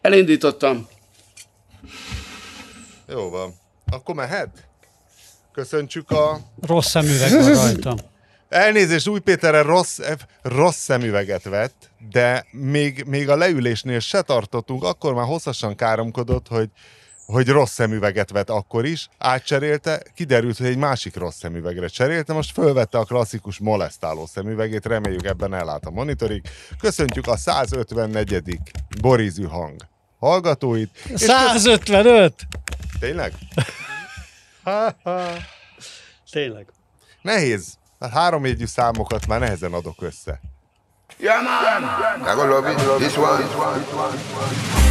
Elindítottam. Jó van. Akkor mehet? Köszöntsük a... Rossz szemüveg van rajta. Elnézést, új Péterre rossz, rossz szemüveget vett, de még, még a leülésnél se tartottunk, akkor már hosszasan káromkodott, hogy, hogy rossz szemüveget vett akkor is, átcserélte, kiderült, hogy egy másik rossz szemüvegre cserélte, most fölvette a klasszikus molesztáló szemüvegét, reméljük ebben ellát a monitorig. Köszöntjük a 154. Borizű hang hallgatóit. 155! Tényleg? Tényleg. Nehéz. Hát három jegyű számokat már nehezen adok össze. Yeah, man. I gonna love it. This one. This one.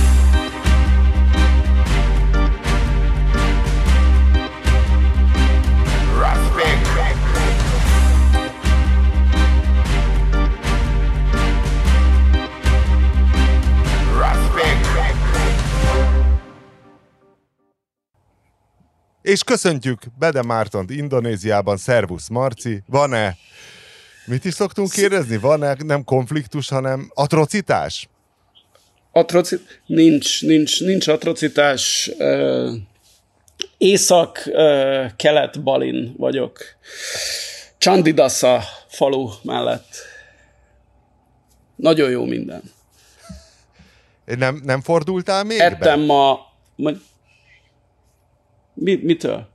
És köszöntjük Bede Mártont Indonéziában, Szervusz Marci. Van-e, mit is szoktunk kérdezni? Van-e nem konfliktus, hanem atrocitás? Atroci... Nincs, nincs, nincs atrocitás. Uh, Észak-kelet Balin vagyok. Csandidassa falu mellett. Nagyon jó minden. Nem, nem fordultál még Ettem be? ma... Mi, mitől?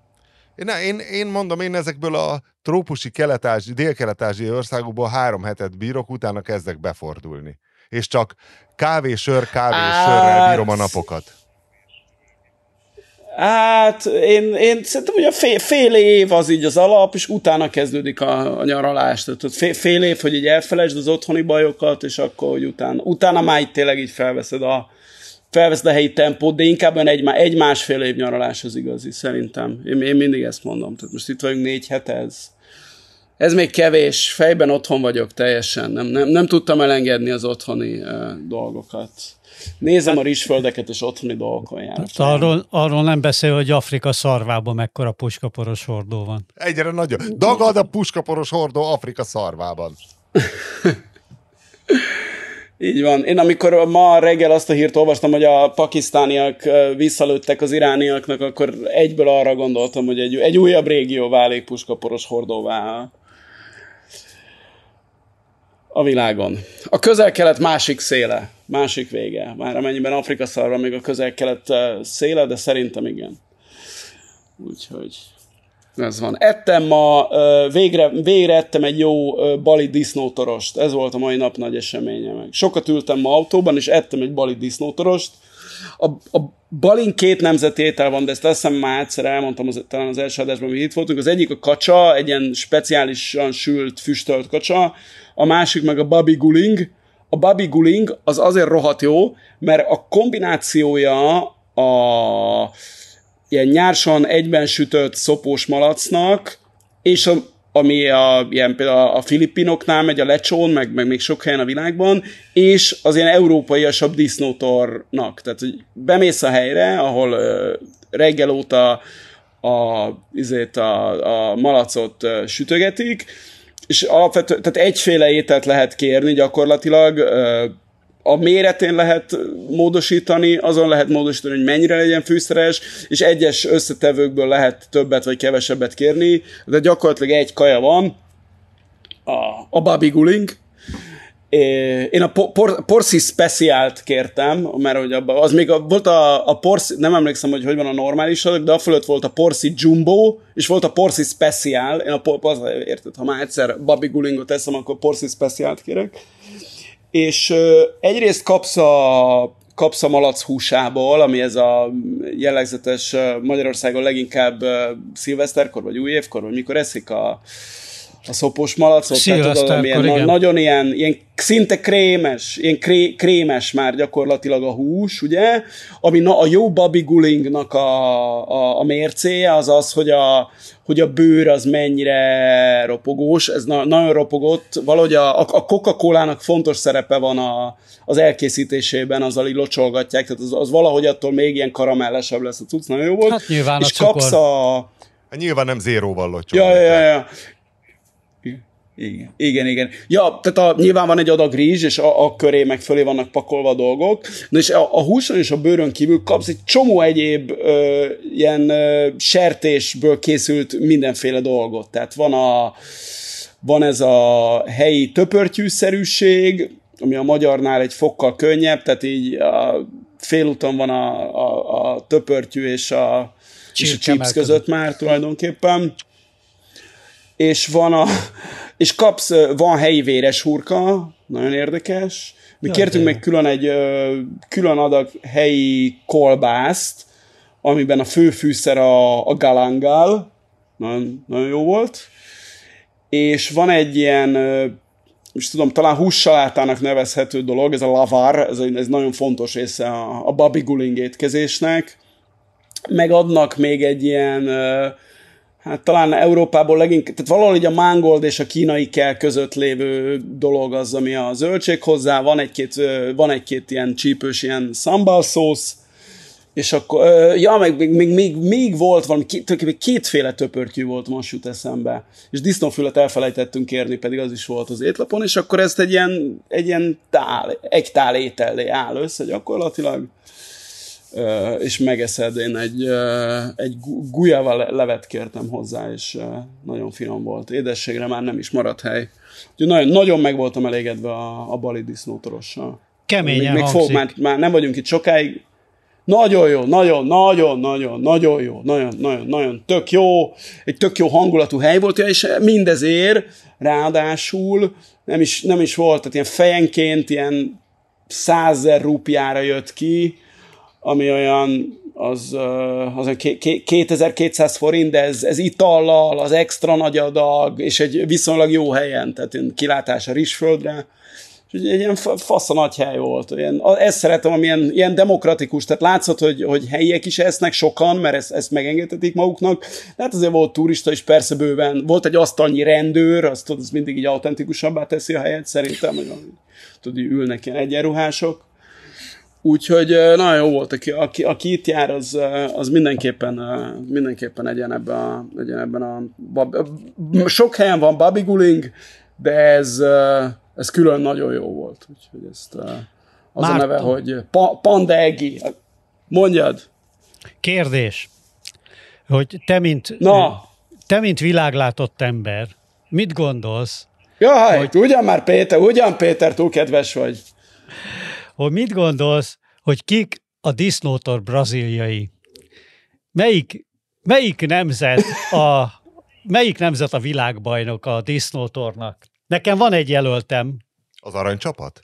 Én, én, én mondom, én ezekből a trópusi kelet dél-kelet-ázsiai országokból három hetet bírok, utána kezdek befordulni. És csak kávé, sör, kávé, hát... bírom a napokat. Hát én, én szerintem, hogy a fél, fél év az így az alap, és utána kezdődik a, a nyaralás. Tehát fél, fél év, hogy így elfelejtsd az otthoni bajokat, és akkor, hogy utána, utána már így tényleg így felveszed a, felveszed a helyi tempót, de inkább egy, egy másfél év nyaralás az igazi, szerintem. Én, én mindig ezt mondom. Tehát most itt vagyunk négy hete, ez, ez még kevés, fejben otthon vagyok teljesen, nem, nem, nem tudtam elengedni az otthoni uh, dolgokat. Nézem a rizsföldeket, és otthoni dolgokon járok. Arról, arról nem beszél, hogy Afrika szarvában mekkora puskaporos hordó van. Egyre nagyobb. Dagad a puskaporos hordó Afrika szarvában. Így van. Én amikor ma reggel azt a hírt olvastam, hogy a pakisztániak visszalőttek az irániaknak, akkor egyből arra gondoltam, hogy egy, egy újabb régió válik puskaporos hordóvá a világon. A közel-kelet másik széle, másik vége. Már amennyiben Afrika szarva még a közel-kelet széle, de szerintem igen. Úgyhogy ez van. Ettem ma, végre, végre ettem egy jó bali disznótorost. Ez volt a mai nap nagy eseménye meg. Sokat ültem ma autóban, és ettem egy bali disznótorost. A, a balin két nemzeti étel van, de ezt eszem már egyszer elmondtam az, talán az első adásban, mi itt voltunk. Az egyik a kacsa, egy ilyen speciálisan sült, füstölt kacsa, a másik meg a babi guling. A babi guling az azért rohadt jó, mert a kombinációja a ilyen nyársan egyben sütött szopós malacnak, és a, ami a, ilyen például a filippinoknál megy a lecsón, meg, meg még sok helyen a világban, és az ilyen európaiasabb disznótornak. Tehát, hogy bemész a helyre, ahol uh, reggel óta a, izét, a, a malacot uh, sütögetik, és alapvetően, tehát egyféle ételt lehet kérni gyakorlatilag, uh, a méretén lehet módosítani, azon lehet módosítani, hogy mennyire legyen fűszeres, és egyes összetevőkből lehet többet vagy kevesebbet kérni, de gyakorlatilag egy kaja van, a, a babi guling, én a por, Porsi Speciált kértem, mert hogy abba, az még a, volt a, a Porsi, nem emlékszem, hogy hogy van a normális adag, de a fölött volt a Porsi Jumbo, és volt a Porsi Special, én a Porsi, érted, ha már egyszer Babi Gulingot teszem, akkor Porsi Speciált kérek és egyrészt kapsz a, kapsz a malac húsából, ami ez a jellegzetes Magyarországon leginkább szilveszterkor, vagy újévkor, vagy mikor eszik a, a szopós malacot, tehát tudod, ami ilyen, igen. nagyon ilyen, ilyen szinte krémes, ilyen kré, krémes már gyakorlatilag a hús, ugye, ami na, a jó babi gulingnak a, a, a mércéje az az, hogy a, hogy a bőr az mennyire ropogós, ez na, nagyon ropogott, valahogy a, a Coca-Cola-nak fontos szerepe van a, az elkészítésében, azzal így locsolgatják, tehát az, az valahogy attól még ilyen karamellesebb lesz a cucc, nagyon jó volt. Hát nyilván és a kapsz a... Nyilván nem zéróval locsolgatják. Ja, ja, ja. Igen, igen, igen. Ja, tehát a, nyilván van egy adag rizs, és a, a köré meg fölé vannak pakolva a dolgok, Na és a, a húson és a bőrön kívül kapsz egy csomó egyéb ö, ilyen ö, sertésből készült mindenféle dolgot. Tehát van a van ez a helyi töpörtyűszerűség, ami a magyarnál egy fokkal könnyebb, tehát így a félúton van a, a, a töpörtyű és a, és a chips között már tulajdonképpen. És van a, és kapsz, van helyi véres hurka, nagyon érdekes. Mi ja, kértünk meg külön egy külön adag helyi kolbászt, amiben a főfűszer a, a galangál, nagyon, nagyon jó volt. És van egy ilyen, most tudom, talán hússalátának nevezhető dolog, ez a lavar, ez, ez nagyon fontos része a, a babi étkezésnek. Megadnak még egy ilyen hát talán Európából leginkább, tehát valahol így a mángold és a kínai kell között lévő dolog az, ami a zöldség hozzá, van egy-két, van egy-két ilyen csípős ilyen sambal szósz, és akkor, ja, meg még, még, még, még volt valami, két, kétféle töpörtyű volt, most jut eszembe. És disznófület elfelejtettünk kérni, pedig az is volt az étlapon, és akkor ezt egy ilyen, egy ilyen tál, egy tál étellé áll össze gyakorlatilag és megeszed. Én egy, egy gulyával levet kértem hozzá, és nagyon finom volt. Édességre már nem is maradt hely. Úgyhogy nagyon, nagyon meg voltam elégedve a, a bali disznótorossal. Keményen még, még fog, már, már nem vagyunk itt sokáig. Nagyon jó, nagyon, nagyon, nagyon, nagyon jó, nagyon, nagyon, nagyon tök jó, egy tök jó hangulatú hely volt, és mindezért ráadásul nem is, nem is volt, tehát ilyen fejenként ilyen százer rúpiára jött ki, ami olyan az, az 2200 forint, de ez, ez itallal, az extra nagy adag, és egy viszonylag jó helyen, tehát kilátás a Rizsföldre. És egy ilyen fasz a nagy hely volt. Ilyen, ezt szeretem, ami ilyen, demokratikus, tehát látszott, hogy, hogy helyiek is esznek sokan, mert ezt, ezt megengedhetik maguknak. De hát azért volt turista is persze bőven. Volt egy asztalnyi rendőr, azt tudod, az mindig így autentikusabbá teszi a helyet, szerintem, hogy tudod, ülnek ilyen egyenruhások Úgyhogy nagyon jó volt, aki, aki, aki itt jár, az, az mindenképpen, mindenképpen egyen ebben a, egyen ebben a sok helyen van babiguling, de ez, ez külön nagyon jó volt. Úgyhogy ezt az Márton. a neve, hogy pa, Panda Egi. Mondjad. Kérdés, hogy te mint, Na. te mint világlátott ember, mit gondolsz? Jaj, hogy... ugyan már Péter, ugyan Péter, túl kedves vagy hogy mit gondolsz, hogy kik a disznótor braziliai? Melyik, melyik nemzet a melyik nemzet a világbajnok a disznótornak? Nekem van egy jelöltem. Az aranycsapat?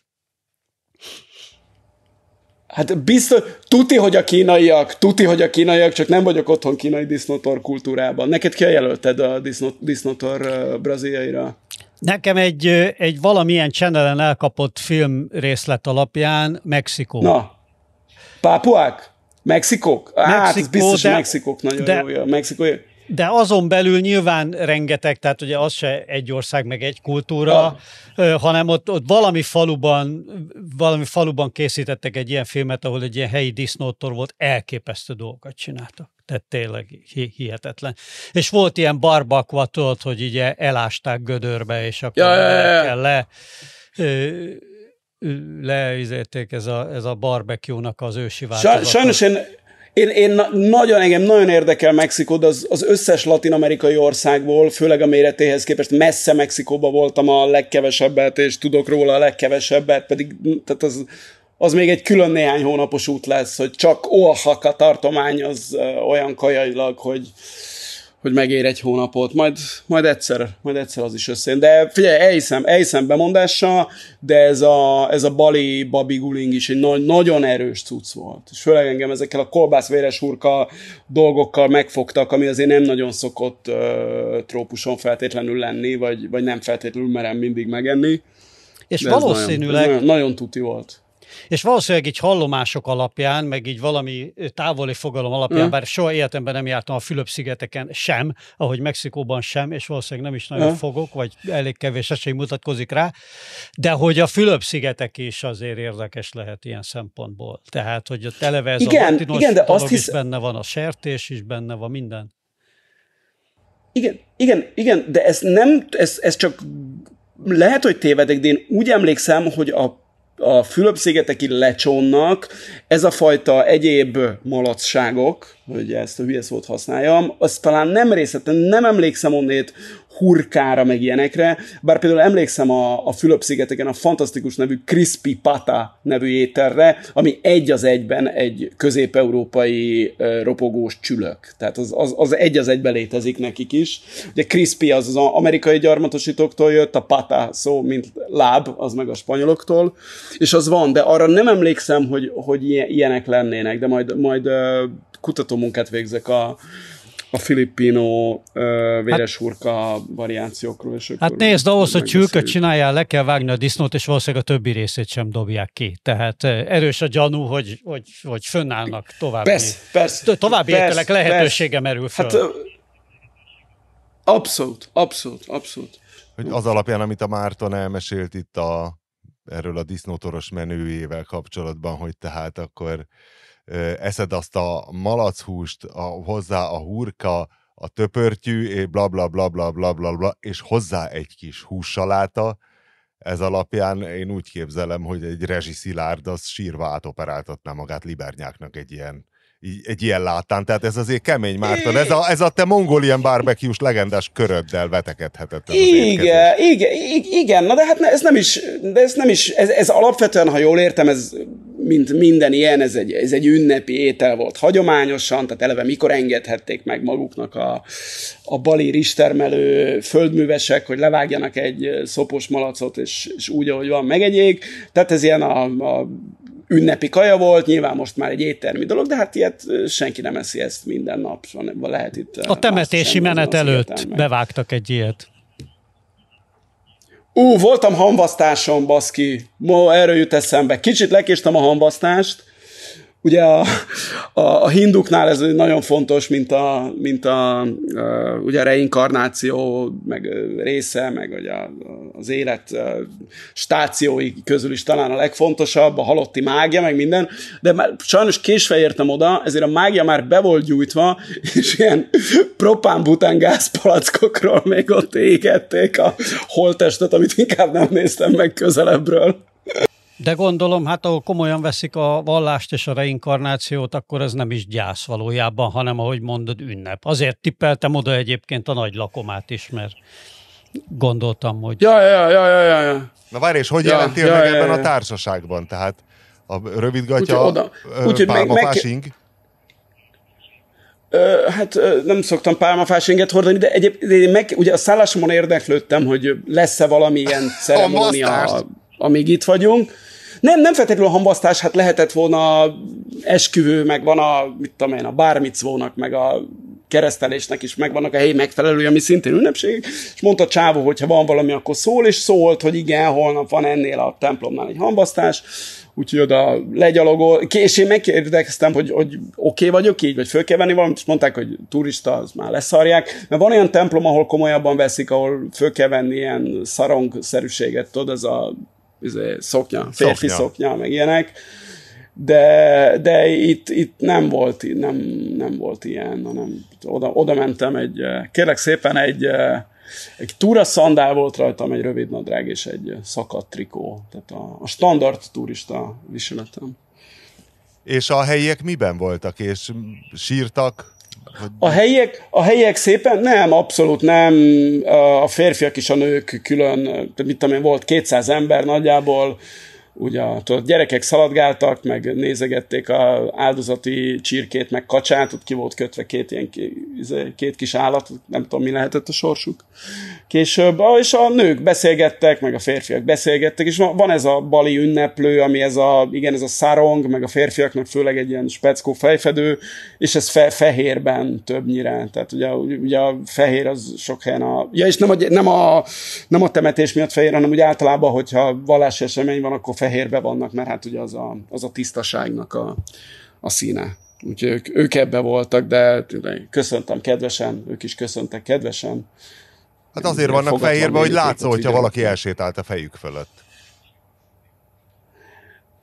Hát biztos, tuti, hogy a kínaiak, tuti, hogy a kínaiak, csak nem vagyok otthon kínai disznótor kultúrában. Neked ki a jelölted a disznótor braziliaira? Nekem egy, egy valamilyen channelen elkapott film részlet alapján Mexikó. Na, pápuák? Mexikók? Mexikó, hát, ez biztos, de, Mexikók nagyon de, jó. Mexikó de azon belül nyilván rengeteg, tehát ugye az se egy ország meg egy kultúra, ja. hanem ott, ott valami faluban, valami faluban készítettek egy ilyen filmet, ahol egy ilyen helyi disznótor volt, elképesztő dolgokat csináltak. Tehát tényleg hihetetlen. És volt ilyen barbakva, tudod, hogy így elásták gödörbe, és akkor ja, ja, ja. kell le leizélték ez a, ez a barbecue-nak az ősi változata. Sajnos én én, én nagyon, engem nagyon érdekel Mexikó, de az, az összes latin-amerikai országból, főleg a méretéhez képest messze Mexikóba voltam a legkevesebbet, és tudok róla a legkevesebbet, pedig tehát az, az még egy külön néhány hónapos út lesz, hogy csak Oaxaca tartomány az olyan kajailag, hogy, hogy megér egy hónapot, majd, majd egyszer, majd egyszer az is összejön. De figyelj, elhiszem, elhiszem bemondással, de ez a, ez a Bali Babi Guling is egy na- nagyon erős cucc volt. És főleg engem ezekkel a kolbászvéres hurka dolgokkal megfogtak, ami azért nem nagyon szokott uh, trópuson feltétlenül lenni, vagy, vagy nem feltétlenül merem mindig megenni. És de valószínűleg... Nagyon, nagyon tuti volt. És valószínűleg így hallomások alapján, meg így valami távoli fogalom alapján, mm. bár soha életemben nem jártam a Fülöp-szigeteken sem, ahogy Mexikóban sem, és valószínűleg nem is nagyon mm. fogok, vagy elég kevés esély mutatkozik rá, de hogy a Fülöp-szigetek is azért érdekes lehet ilyen szempontból. Tehát, hogy ott eleve ez igen, a igen, de azt hisz... is benne van, a sertés is benne van, minden. Igen, igen, igen, de ez nem, ez, ez csak lehet, hogy tévedek, de én úgy emlékszem, hogy a a Fülöp-szigeteki lecsónnak ez a fajta egyéb malacságok, hogy ezt a hülye szót használjam, azt talán nem részletem, nem emlékszem onnét hurkára, meg ilyenekre, bár például emlékszem a, a Fülöp-szigeteken a fantasztikus nevű Crispy Pata nevű ételre, ami egy az egyben egy közép-európai uh, ropogós csülök. Tehát az, az, az egy az egyben létezik nekik is. Ugye Crispy az az amerikai gyarmatosítóktól jött, a Pata szó, mint láb, az meg a spanyoloktól, és az van, de arra nem emlékszem, hogy, hogy ilyenek lennének, de majd, majd uh, kutatómunkát végzek a, a filippino uh, véres hát, hurka variációkról. És hát nézd, ahhoz, hogy csülköt csináljál, le kell vágni a disznót, és valószínűleg a többi részét sem dobják ki. Tehát erős a gyanú, hogy, hogy, hogy fönnállnak további, persze, persze, további persze, ételek lehetősége persze. merül föl. Hát, abszolút, abszolút, abszolút. Hogy az alapján, amit a Márton elmesélt itt a, erről a disznótoros menőjével kapcsolatban, hogy tehát akkor eszed azt a malachúst, a, hozzá a hurka, a töpörtyű, bla bla bla bla bla bla bla, és hozzá egy kis hússaláta, ez alapján én úgy képzelem, hogy egy Rezsi Szilárd az sírva átoperáltatná magát Libernyáknak egy ilyen, egy ilyen látán. Tehát ez azért kemény Márton. Ez a, ez a te mongolian barbecue legendás köröddel vetekedhetett. Igen, igen, igen, na de hát ez nem is, de ez nem is, ez, ez alapvetően, ha jól értem, ez mint minden ilyen, ez egy, ez egy ünnepi étel volt hagyományosan, tehát eleve mikor engedhették meg maguknak a, a bali ristermelő földművesek, hogy levágjanak egy szopos malacot, és, és úgy, ahogy van, megegyék. Tehát ez ilyen a, a ünnepi kaja volt, nyilván most már egy éttermi dolog, de hát ilyet senki nem eszi ezt minden nap, van lehet itt. A temetési menet előtt bevágtak egy ilyet. Ú, voltam hamvasztáson, baszki. Ma erről jut eszembe. Kicsit lekéstem a hamvasztást, Ugye a, a, a hinduknál ez nagyon fontos, mint a, mint a, a ugye a reinkarnáció, meg része, meg ugye az élet stációi közül is talán a legfontosabb, a halotti mágia, meg minden, de már sajnos késve értem oda, ezért a mágia már be volt gyújtva, és ilyen propán-bután gázpalackokról még ott égették a holtestet, amit inkább nem néztem meg közelebbről. De gondolom, hát ahol komolyan veszik a vallást és a reinkarnációt, akkor ez nem is gyász valójában, hanem ahogy mondod, ünnep. Azért tippeltem oda egyébként a nagy lakomát is, mert gondoltam, hogy... Ja, ja, ja, ja, ja. ja. Na várj, és hogy ja, jelentél ja, meg ja, ebben ja. a társaságban? Tehát a rövidgatya, úgy, oda, úgy, pálmafás meg. Ö, hát ö, nem szoktam pálmafás inget hordani, de egyébként meg, ugye a szállásomon érdeklődtem, hogy lesz-e valamilyen ceremónia, amíg itt vagyunk nem, nem feltétlenül a hambasztás, hát lehetett volna esküvő, meg van a, mit tudom én, a bármicvónak, meg a keresztelésnek is megvannak a helyi megfelelői, ami szintén ünnepség, és mondta Csávó, hogy ha van valami, akkor szól, és szólt, hogy igen, holnap van ennél a templomnál egy hambasztás, úgyhogy oda legyalogol, és én megkérdeztem, hogy, hogy oké okay vagyok így, vagy föl kell venni valamit, és mondták, hogy turista, az már leszarják, mert van olyan templom, ahol komolyabban veszik, ahol föl kell venni ilyen szarong-szerűséget, tudod, ez a szoknya, férfi szoknya. szoknya, meg ilyenek. De, de itt, itt nem, volt, nem, nem volt ilyen, hanem oda, oda mentem egy, kérlek szépen egy, egy túra szandál volt rajtam, egy rövid nadrág és egy szakadt trikó. Tehát a, a standard turista viseletem. És a helyiek miben voltak, és sírtak? A helyiek, a helyiek szépen, nem, abszolút nem. A férfiak és a nők külön, mit tudom én, volt 200 ember nagyjából, ugye tudod, gyerekek szaladgáltak, meg nézegették a áldozati csirkét, meg kacsát, ott ki volt kötve két ilyen izé, két kis állat, nem tudom, mi lehetett a sorsuk. Később, és a nők beszélgettek, meg a férfiak beszélgettek, és van ez a bali ünneplő, ami ez a, igen, ez a szarong, meg a férfiaknak főleg egy ilyen speckó fejfedő, és ez fe, fehérben többnyire, tehát ugye, ugye a fehér az sok helyen a, ja, és nem a, nem a, nem a temetés miatt fehér, hanem úgy általában, hogyha vallási esemény van, akkor fehér fehérbe vannak, mert hát ugye az a, az a tisztaságnak a, a színe. Úgyhogy ők, ők ebbe voltak, de köszöntem kedvesen, ők is köszöntek kedvesen. Hát azért vannak fehérbe, hogy látszol, hogyha valaki elsétált a fejük fölött.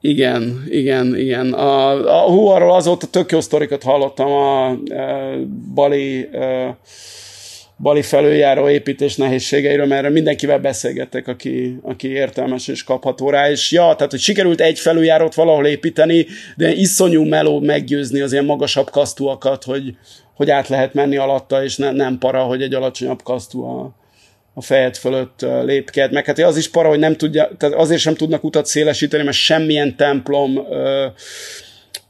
Igen, igen, igen. A, a hú, arról azóta tök jó sztorikat hallottam a, a Bali a, Bali felüljáró építés nehézségeiről, mert mindenkivel beszélgettek, aki, aki értelmes és kapható rá, és ja, tehát, hogy sikerült egy felüljárót valahol építeni, de iszonyú meló meggyőzni az ilyen magasabb kasztúakat, hogy, hogy át lehet menni alatta, és ne, nem para, hogy egy alacsonyabb kasztú a, a fejed fölött lépked. Meg hát az is para, hogy nem tudja, tehát azért sem tudnak utat szélesíteni, mert semmilyen templom ö,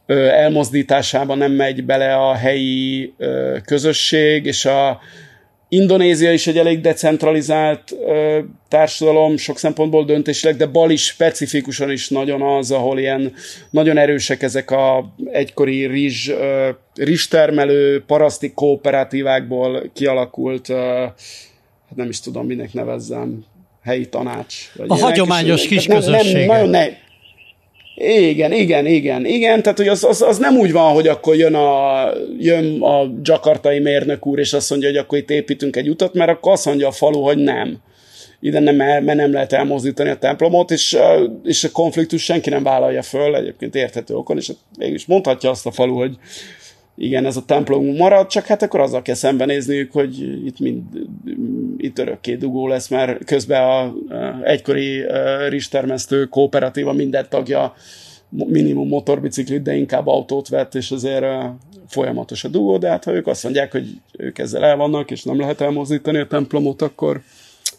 ö, elmozdításában nem megy bele a helyi ö, közösség, és a Indonézia is egy elég decentralizált ö, társadalom, sok szempontból döntésileg, de Bali specifikusan is nagyon az, ahol ilyen nagyon erősek ezek a egykori rizs, ö, rizstermelő paraszti kooperatívákból kialakult ö, hát nem is tudom, minek nevezzem, helyi tanács. Vagy a hagyományos kis nem, nem, nagyon ne, igen, igen, igen, igen, tehát hogy az, az, az, nem úgy van, hogy akkor jön a, jön a jakartai mérnök úr, és azt mondja, hogy akkor itt építünk egy utat, mert akkor azt mondja a falu, hogy nem. Ide nem, mert nem lehet elmozdítani a templomot, és, és a konfliktus senki nem vállalja föl, egyébként érthető okon, és mégis mondhatja azt a falu, hogy igen, ez a templomunk marad, csak hát akkor azzal kell szembenézniük, hogy itt, mind, itt örökké dugó lesz, mert közben a, a egykori rizstermesztő kooperatíva minden tagja minimum motorbiciklit, de inkább autót vett, és azért folyamatos a dugó, de hát ha ők azt mondják, hogy ők ezzel el vannak, és nem lehet elmozdítani a templomot, akkor,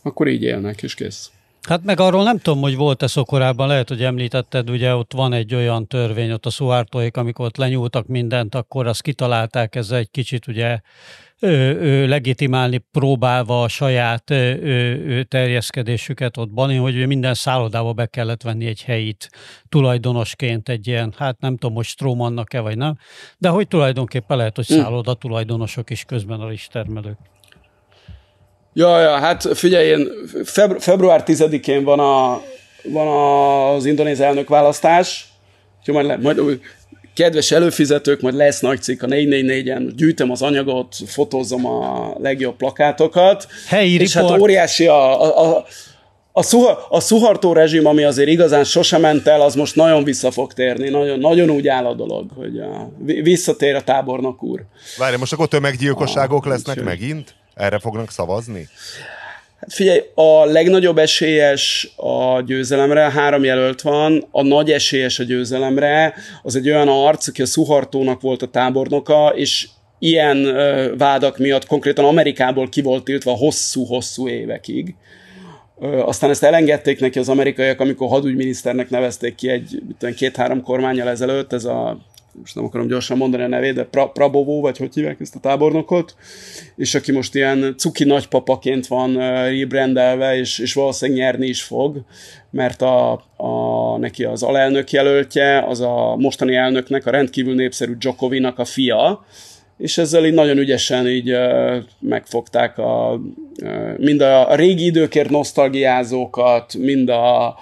akkor így élnek, és kész. Hát meg arról nem tudom, hogy volt-e szó lehet, hogy említetted, ugye ott van egy olyan törvény, ott a szuártóik, amikor ott lenyúltak mindent, akkor azt kitalálták ezzel egy kicsit ugye legitimálni próbálva a saját terjeszkedésüket ott Bani, hogy minden szállodába be kellett venni egy helyit tulajdonosként egy ilyen, hát nem tudom, hogy strómannak-e vagy nem, de hogy tulajdonképpen lehet, hogy hm. szálloda tulajdonosok is közben a termelők. Ja, ja, hát figyelj, én febru- február 10-én van, a, van az indonéz elnök választás, majd, majd kedves előfizetők, majd lesz nagy cikk a 444-en, gyűjtöm az anyagot, fotózom a legjobb plakátokat. Helyi és report. hát óriási a, a, a a, szuha, a szuhartó rezsim, ami azért igazán sosem ment el, az most nagyon vissza fog térni, nagyon, nagyon úgy áll a dolog, hogy a, visszatér a tábornok úr. Várj, most akkor tömeggyilkosságok ah, lesznek megint? Erre fognak szavazni? Hát figyelj, a legnagyobb esélyes a győzelemre, három jelölt van, a nagy esélyes a győzelemre, az egy olyan arc, aki a Szuhartónak volt a tábornoka, és ilyen vádak miatt konkrétan Amerikából ki volt tiltva hosszú-hosszú évekig. Aztán ezt elengedték neki az amerikaiak, amikor hadügyminiszternek nevezték ki egy két-három kormányjal ezelőtt, ez a most nem akarom gyorsan mondani a nevét, de pra, Prabovó, vagy hogy hívják ezt a tábornokot, és aki most ilyen cuki nagypapaként van rebrandelve, és, és valószínűleg nyerni is fog, mert a, a, neki az alelnök jelöltje, az a mostani elnöknek, a rendkívül népszerű Djokovinak a fia, és ezzel így nagyon ügyesen így megfogták a, mind a, régi időkért nosztalgiázókat, mind a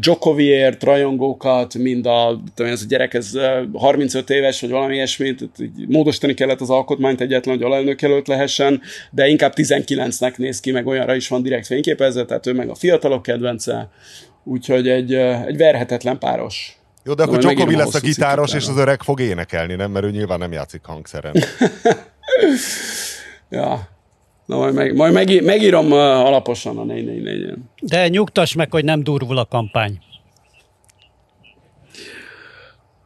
Djokoviért rajongókat, mind a, tudom, ez a gyerek, ez uh, 35 éves, vagy valami ilyesmit, módosítani kellett az alkotmányt egyetlen, hogy alelnök előtt lehessen, de inkább 19-nek néz ki, meg olyanra is van direkt fényképezve, tehát ő meg a fiatalok kedvence, úgyhogy egy, egy verhetetlen páros. Jó, de akkor Csokovi lesz a gitáros, és az öreg fog énekelni, nem? Mert ő nyilván nem játszik hangszeren. ja. Na, majd, meg, majd meg, megírom uh, alaposan a 444-en. De nyugtass meg, hogy nem durvul a kampány.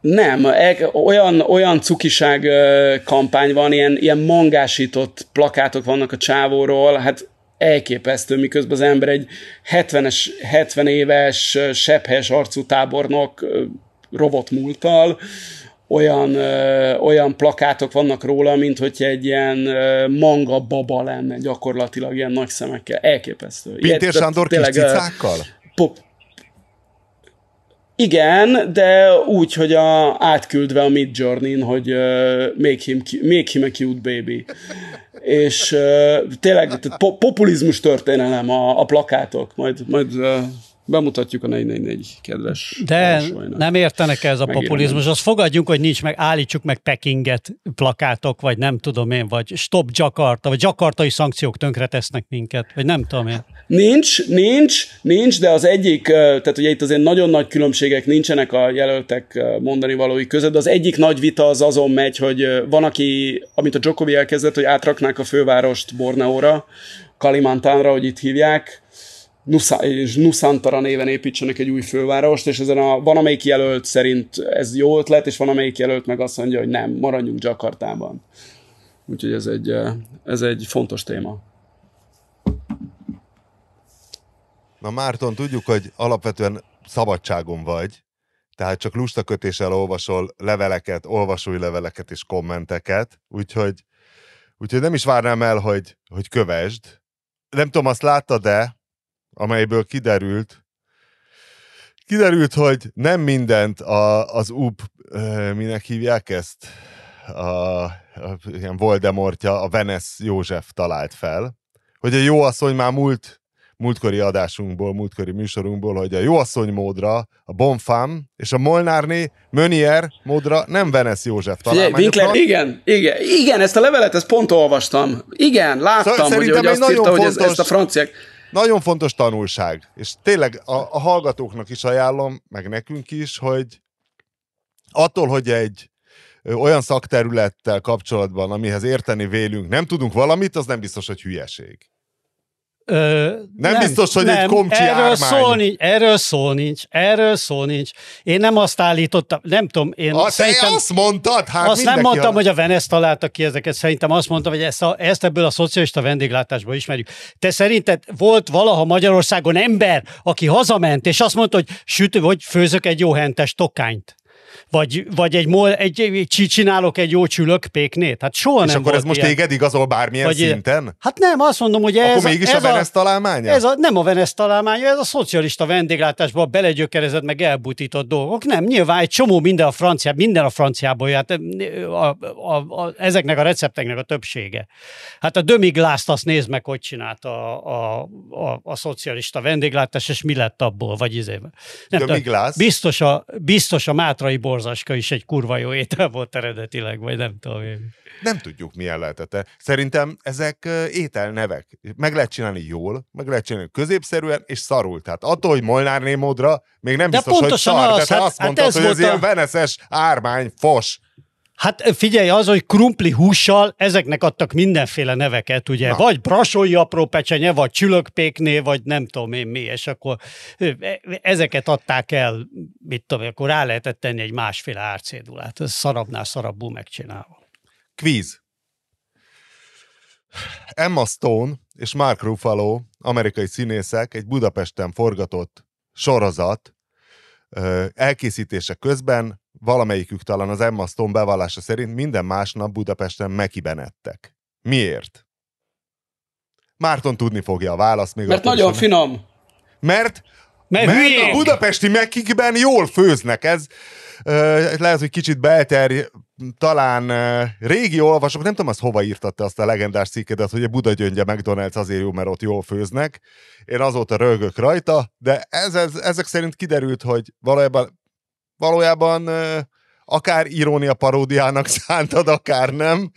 Nem, olyan, olyan cukiság kampány van, ilyen, ilyen mangásított plakátok vannak a csávóról, hát elképesztő, miközben az ember egy 70-es, 70 éves, sebhes arcú tábornok robot múltal, olyan, ö, olyan plakátok vannak róla, mint hogy egy ilyen ö, manga baba lenne gyakorlatilag ilyen nagy szemekkel. Elképesztő. Pintér Sándor kis cicákkal? Pop, igen, de úgy, hogy a, átküldve a Mid Journey-n, hogy uh, make, him, make him a cute baby. És uh, tényleg po- populizmus történelem a, a plakátok, majd, majd uh, Bemutatjuk a 444 kedves De nem értenek ez a populizmus. Azt fogadjunk, hogy nincs meg, állítsuk meg Pekinget plakátok, vagy nem tudom én, vagy Stop Jakarta, vagy jakartai szankciók tönkretesznek minket, vagy nem tudom én. Nincs, nincs, nincs, de az egyik, tehát ugye itt azért nagyon nagy különbségek nincsenek a jelöltek mondani valói között, de az egyik nagy vita az azon megy, hogy van, aki, amit a Djokovic elkezdett, hogy átraknák a fővárost Borneóra, Kalimantánra, hogy itt hívják, Nusa, és Nusantara néven építsenek egy új fővárost, és ezen a, van amelyik jelölt szerint ez jó ötlet, és van amelyik jelölt meg azt mondja, hogy nem, maradjunk Jakartában. Úgyhogy ez egy, ö, ez egy fontos téma. Na Márton, tudjuk, hogy alapvetően szabadságon vagy, tehát csak lustakötéssel olvasol leveleket, olvasói leveleket és kommenteket, úgyhogy, úgyhogy nem is várnám el, hogy, hogy kövesd. Nem tudom, azt láttad-e, amelyből kiderült, kiderült, hogy nem mindent a, az UP, minek hívják ezt? A, a, ilyen Voldemortja, a Venesz József talált fel, hogy a jó asszony már múlt múltkori adásunkból, múltkori műsorunkból, hogy a jóasszony módra, a Bonfam és a Molnárné Mönier módra nem Venesz József találmánya. Winkler, igen, igen, igen, ezt a levelet, ezt pont olvastam. Igen, láttam, Szóval hogy, hogy azt nagyon írta, hogy ez, fontos- ezt a franciák... Nagyon fontos tanulság, és tényleg a, a hallgatóknak is ajánlom, meg nekünk is, hogy attól, hogy egy olyan szakterülettel kapcsolatban, amihez érteni vélünk, nem tudunk valamit, az nem biztos, hogy hülyeség. Ö, Nem biztos, hogy egy komcsi erről ármány. szó, nincs, erről szó nincs, erről szó nincs. Én nem azt állítottam, nem tudom, én A, te szerintem... azt mondtad? Hát azt nem mondtam, a- hogy a Venesz találta ki ezeket, szerintem azt mondtam, hogy ezt, a, ezt ebből a szocialista vendéglátásból ismerjük. Te szerinted volt valaha Magyarországon ember, aki hazament, és azt mondta, hogy sütő, vagy főzök egy jó hentes tokányt? Vagy, vagy egy, mol, egy, egy, csi- csinálok egy jó csülök péknét? Hát soha És nem akkor ez most ilyen. téged igazol bármilyen Vagy ilyen- szinten? Hát nem, azt mondom, hogy ez Akkor mégis a ez Venesz találmánya? Ez a, nem a Venesz találmánya, ez a szocialista vendéglátásban belegyökerezett, meg elbutított dolgok. Nem, nyilván egy csomó minden a francia, minden a franciából, hát a, a, a, a, ezeknek a recepteknek a többsége. Hát a dömiglászt azt nézd meg, hogy csinálta a, a, a, a szocialista vendéglátás, és mi lett abból, vagy izé. Nem tudom? Biztos a, biztos a mátrai borzaska is egy kurva jó étel volt eredetileg, vagy nem tudom én. Nem tudjuk, milyen lehetett. Szerintem ezek ételnevek. Meg lehet csinálni jól, meg lehet csinálni középszerűen, és szarul. Tehát attól, hogy Molnár Némódra, még nem De biztos, hogy szar. az, de te hát- azt hát mondtad, ez hogy ez volt ilyen a- veneszes ármány, fos. Hát figyelj, az, hogy krumpli hússal, ezeknek adtak mindenféle neveket, ugye, Na. Vagy brasolyi apró pecsenye, vagy csülökpékné, vagy nem tudom én mi, és akkor ö, e- ezeket adták el, mit tudom, akkor rá lehetett tenni egy másféle árcédulát. Ez szarabbnál szarabbul megcsinálva. Quiz. Emma Stone és Mark Ruffalo, amerikai színészek, egy Budapesten forgatott sorozat elkészítése közben valamelyikük talán az Emma Stone bevallása szerint minden másnap Budapesten mekiben ettek. Miért? Márton tudni fogja a választ. Még Mert nagyon finom. Mert Mert, mert hülyék! a budapesti mekikben jól főznek. Ez lehet, hogy kicsit belterj, talán régi olvasók, nem tudom, azt hova írtatta azt a legendás cikkedet, hogy a Buda gyöngye McDonald's azért jó, mert ott jól főznek. Én azóta rögök rajta, de ez, ez, ezek szerint kiderült, hogy valójában, valójában akár irónia paródiának szántad, akár nem.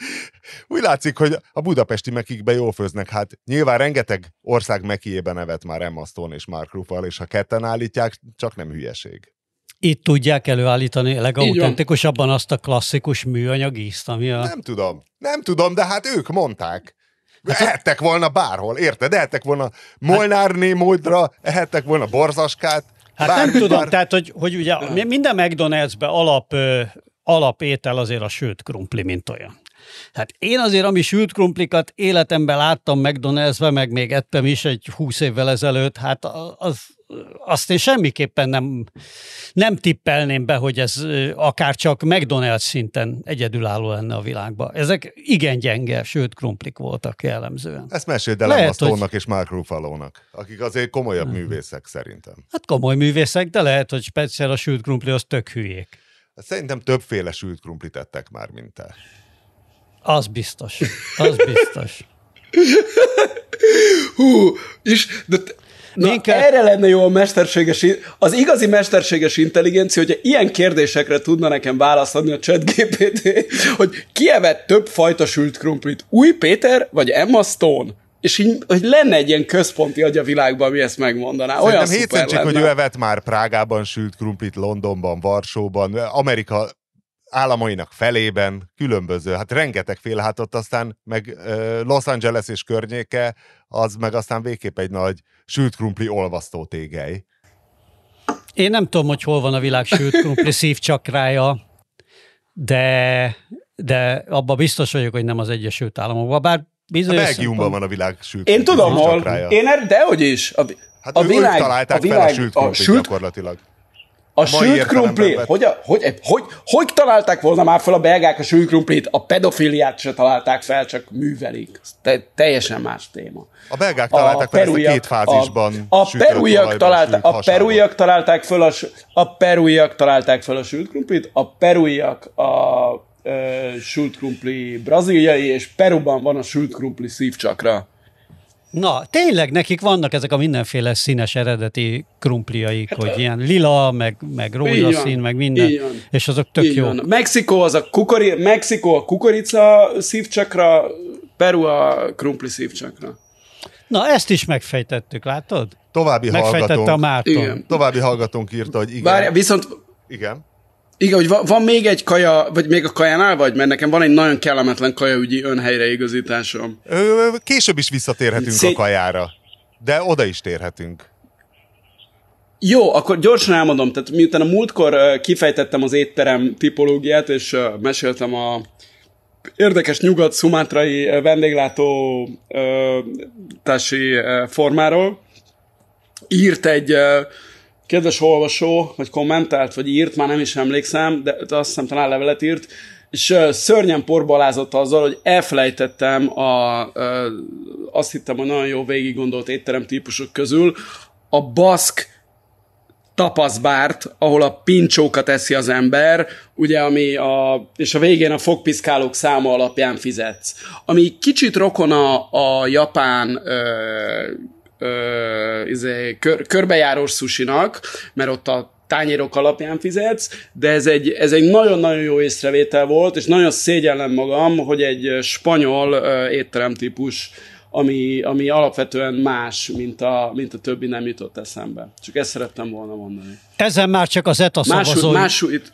Úgy látszik, hogy a budapesti mekikben jól főznek. Hát nyilván rengeteg ország mekiében nevet már Emma Stone és Mark Ruffalo, és ha ketten állítják, csak nem hülyeség. Itt tudják előállítani legauthentikusabban azt a klasszikus műanyag ízt, ami a... Nem tudom. Nem tudom, de hát ők mondták. Ehettek volna bárhol, érted? Ehettek volna Molnár Némódra, ehettek volna borzaskát. Hát bármit nem tudom, már- tehát, hogy, hogy ugye minden McDonald'sbe alap, ö, alapétel azért a sült krumpli, mint olyan. Hát én azért, ami sült krumplikat életemben láttam McDonald'sbe, meg még ettem is egy húsz évvel ezelőtt, hát az, azt én semmiképpen nem, nem tippelném be, hogy ez akár csak McDonald's szinten egyedülálló lenne a világban. Ezek igen gyenge sült krumplik voltak jellemzően. Ezt meséld el Lehet, hogy- és Mark Ruffalo-nak, akik azért komolyabb művészek szerintem. Hát komoly művészek, de lehet, hogy speciál a sült krumpli az tök hülyék. Szerintem többféle sült krumplit ettek már, mint te. Az biztos. Az biztos. Hú, és de, te- Na, Inkább- erre lenne jó a mesterséges, az igazi mesterséges intelligencia, hogyha ilyen kérdésekre tudna nekem választ adni a chat GPT, hogy ki evett több fajta sült krumplit, Új Péter vagy Emma Stone? És így, hogy lenne egy ilyen központi agy a világban, ami ezt megmondaná. Olyan Szerintem hétszentség, hogy lenne. ő evett már Prágában sült krumplit, Londonban, Varsóban, Amerika államainak felében, különböző, hát rengetegféle, hát ott aztán meg Los Angeles és környéke, az meg aztán végképp egy nagy sült krumpli olvasztó tégely. Én nem tudom, hogy hol van a világ sült krumpli szívcsakrája, de, de abban biztos vagyok, hogy nem az Egyesült Államokban, bár A bizonyos Belgiumban szempont- van a világ sült Én tudom, hol. Én er, dehogy is. A, Hát a ő, világ, ők találták a világ, fel a sült a krumplit sült, gyakorlatilag. A sült krumpli, hogy, a, hogy, hogy, hogy találták volna már fel a belgák a sült krumplit, a pedofiliát se találták fel, csak művelik. Te, teljesen más téma. A belgák találták fel ezt a két fázisban A, a találták, sült a perujak találták föl a, a perujak találták föl a sült krumplit, a perujak a sült krumpli braziliai, és Peruban van a sült krumpli szívcsakra. Na, tényleg nekik vannak ezek a mindenféle színes eredeti krumpliaik, hát, hogy ilyen lila, meg, meg rózsaszín, meg minden, és azok tök jó. Mexikó az a, kukori, Mexikó a kukorica szívcsakra, Peru a krumpli szívcsakra. Na, ezt is megfejtettük, látod? További Megfejtette a hallgatónk, Márton. Igen. további hallgatónk írta, hogy igen. Várj, viszont Igen. Igen, hogy van, van még egy kaja, vagy még a kajánál vagy, mert nekem van egy nagyon kellemetlen kajaügyi önhelyreigazításom. Ö, Később is visszatérhetünk Szét- a kajára, de oda is térhetünk. Jó, akkor gyorsan elmondom, tehát miután a múltkor kifejtettem az étterem tipológiát, és meséltem a érdekes nyugat-szumátrai ö, vendéglátó ö, tási ö, formáról, írt egy kedves olvasó, vagy kommentált, vagy írt, már nem is emlékszem, de, azt hiszem talán levelet írt, és szörnyen porbalázott azzal, hogy elfelejtettem a, azt hittem, hogy nagyon jó végig gondolt étterem típusok közül, a baszk tapaszbárt, ahol a pincsókat eszi az ember, ugye, ami a, és a végén a fogpiszkálók száma alapján fizetsz. Ami kicsit rokon a, a japán ö, ö, izé, kör, körbejárós susinak, mert ott a tányérok alapján fizetsz, de ez egy, ez egy nagyon-nagyon jó észrevétel volt, és nagyon szégyellem magam, hogy egy spanyol ö, étteremtípus ami, ami alapvetően más, mint a, mint a többi nem jutott eszembe. Csak ezt szerettem volna mondani. Ezen már csak az ETA Más, szavazói. más, itt,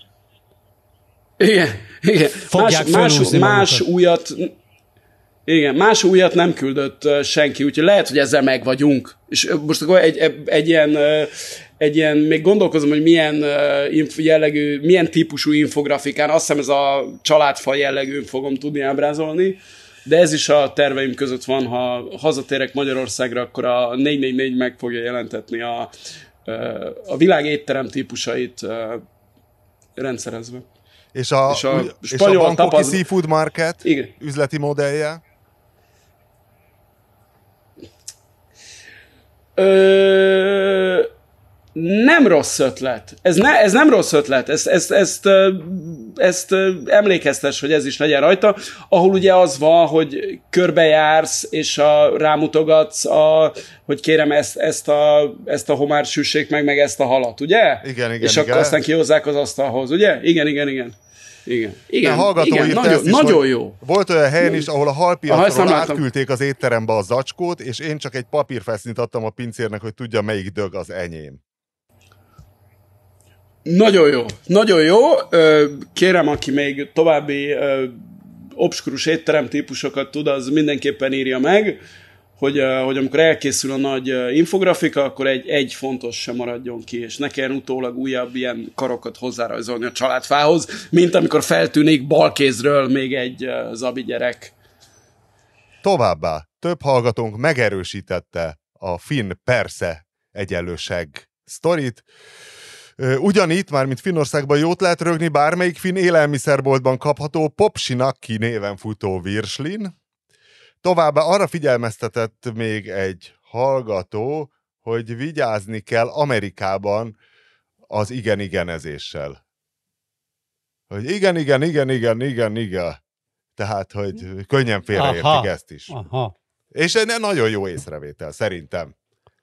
igen, igen. Fogják más, más, más újat, igen, más újat nem küldött senki, úgyhogy lehet, hogy ezzel meg vagyunk. És most akkor egy, egy, egy ilyen, egy ilyen, még gondolkozom, hogy milyen jellegű, milyen típusú infografikán, azt hiszem ez a családfa jellegű fogom tudni ábrázolni, de ez is a terveim között van, ha hazatérek Magyarországra, akkor a 444 meg fogja jelentetni a, a világ étterem típusait rendszerezve. És a, És a és a, és a spanyol Bangkoki Seafood Market Igen. üzleti modellje. Ö, nem rossz ötlet. Ez, ne, ez nem rossz ötlet. Ezt, ezt, ezt, ezt emlékeztes, hogy ez is legyen rajta, ahol ugye az van, hogy körbejársz, és a, rámutogatsz, a, hogy kérem ezt, ezt a, ezt a homár süssék meg, meg ezt a halat, ugye? Igen, igen, És igen. akkor aztán kihozzák az asztalhoz, ugye? Igen, igen, igen. Igen, igen, A hallgató igen nagyon, ezt is, nagyon jó. Volt olyan helyen is, ahol a halpiacról láttam. átküldték az étterembe a zacskót, és én csak egy papírfesznit adtam a pincérnek, hogy tudja, melyik dög az enyém. Nagyon jó, nagyon jó. Kérem, aki még további obskurus étterem típusokat tud, az mindenképpen írja meg, hogy, hogy amikor elkészül a nagy infografika, akkor egy, egy fontos sem maradjon ki, és ne kelljen utólag újabb ilyen karokat hozzárajzolni a családfához, mint amikor feltűnik balkézről még egy zabi gyerek. Továbbá, több hallgatónk megerősítette a finn persze egyenlőség sztorit. Ugyanitt, már mint Finnországban jót lehet rögni, bármelyik finn élelmiszerboltban kapható Popsinakki néven futó virslin. Továbbá arra figyelmeztetett még egy hallgató, hogy vigyázni kell Amerikában az igen-igenezéssel. Hogy igen, igen, igen, igen, igen, igen. Tehát, hogy könnyen félreértik Aha. ezt is. Aha. És egy nagyon jó észrevétel, szerintem.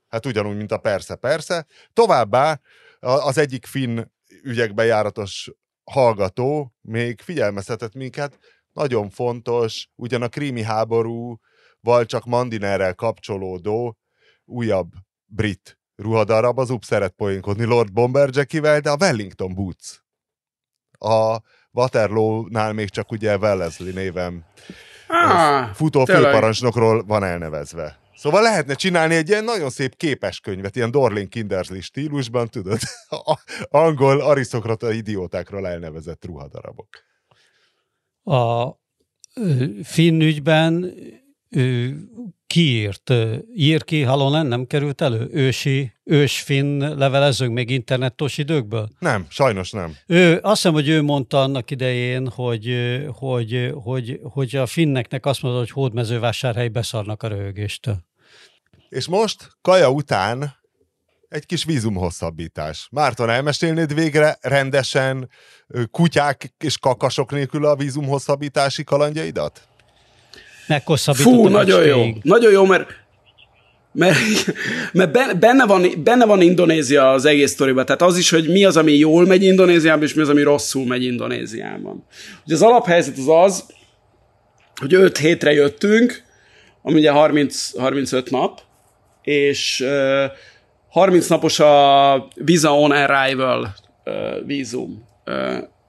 Hát ugyanúgy, mint a persze-persze. Továbbá az egyik finn ügyekbe járatos hallgató még figyelmeztetett minket, nagyon fontos, ugyan a krími háborúval csak Mandinerrel kapcsolódó újabb brit ruhadarab, az UP szeret poénkodni Lord Bomberjackivel, de a Wellington Boots. A Waterloo-nál még csak ugye Wellesley névem ah, futó főparancsnokról van elnevezve. Szóval lehetne csinálni egy ilyen nagyon szép képes könyvet, ilyen Dorling Kindersley stílusban, tudod? Angol arisztokrata idiótákról elnevezett ruhadarabok. A finn ügyben kiírt? Ír ki Halonen, nem került elő? Ősi, ősfinn levelezők még internetos időkből? Nem, sajnos nem. Ő, azt hiszem, hogy ő mondta annak idején, hogy, hogy, hogy, hogy a finneknek azt mondta, hogy hódmezővásárhely beszarnak a röhögéstől. És most, kaja után egy kis vízumhosszabbítás. Márton, elmesélnéd végre rendesen kutyák és kakasok nélkül a vízumhosszabbítási kalandjaidat? Fú, nagyon jó. Nagyon jó, mert mert, mert benne, van, benne van Indonézia az egész sztoriban. Tehát az is, hogy mi az, ami jól megy Indonéziában, és mi az, ami rosszul megy Indonéziában. Ugye az alaphelyzet az az, hogy 5 hétre jöttünk, ami ugye 30, 35 nap, és uh, 30 napos a Visa on Arrival vízum.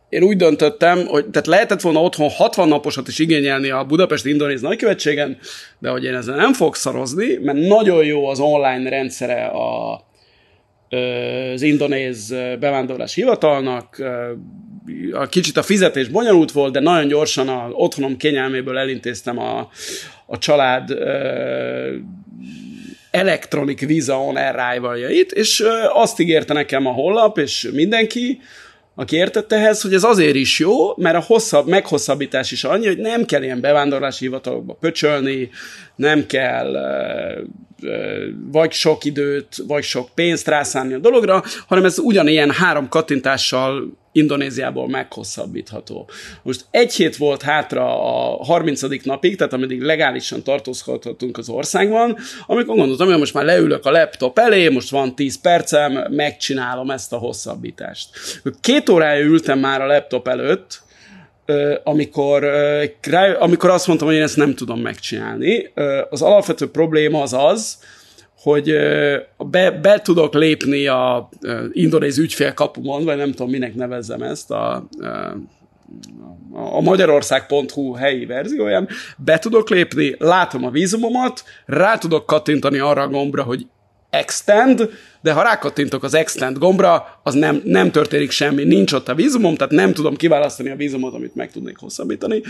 Én úgy döntöttem, hogy tehát lehetett volna otthon 60 naposat is igényelni a Budapest Indonéz nagykövetségen, de hogy én ezzel nem fogok szarozni, mert nagyon jó az online rendszere a, az indonéz bevándorlás hivatalnak, a kicsit a fizetés bonyolult volt, de nagyon gyorsan a otthonom kényelméből elintéztem a, a család Electronic Visa on arrival-jait, és azt ígérte nekem a hollap, és mindenki, aki értett ehhez, hogy ez azért is jó, mert a hosszabb, meghosszabbítás is annyi, hogy nem kell ilyen bevándorlási hivatalokba pöcsölni, nem kell vagy sok időt, vagy sok pénzt rászánni a dologra, hanem ez ugyanilyen három kattintással Indonéziából meghosszabbítható. Most egy hét volt hátra a 30. napig, tehát ameddig legálisan tartózkodhatunk az országban, amikor gondoltam, hogy most már leülök a laptop elé, most van 10 percem, megcsinálom ezt a hosszabbítást. Két órája ültem már a laptop előtt, amikor, amikor azt mondtam, hogy én ezt nem tudom megcsinálni. Az alapvető probléma az az, hogy be, be tudok lépni a indonéz ügyfélkapumon, vagy nem tudom, minek nevezzem ezt, a, a magyarország.hu helyi verzióján, be tudok lépni, látom a vízumomat, rá tudok kattintani arra a gombra, hogy extend, de ha rákattintok az extend gombra, az nem, nem történik semmi, nincs ott a vízumom, tehát nem tudom kiválasztani a vízumot, amit meg tudnék hosszabbítani.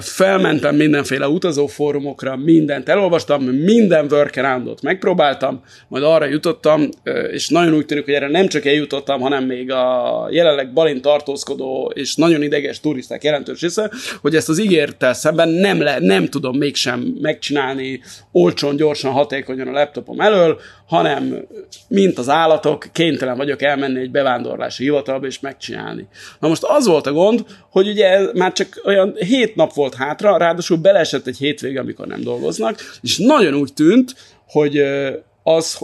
Felmentem mindenféle utazófórumokra, mindent elolvastam, minden workaroundot megpróbáltam, majd arra jutottam, és nagyon úgy tűnik, hogy erre nem csak eljutottam, hanem még a jelenleg balint tartózkodó és nagyon ideges turisták jelentős része, hogy ezt az ígértel szemben nem, le, nem tudom mégsem megcsinálni olcsón, gyorsan, hatékonyan a laptopom elől, hanem mint az állatok, kénytelen vagyok elmenni egy bevándorlási hivatalba és megcsinálni. Na most az volt a gond, hogy ugye már csak olyan hét nap volt hátra, ráadásul beleesett egy hétvége, amikor nem dolgoznak, és nagyon úgy tűnt, hogy az,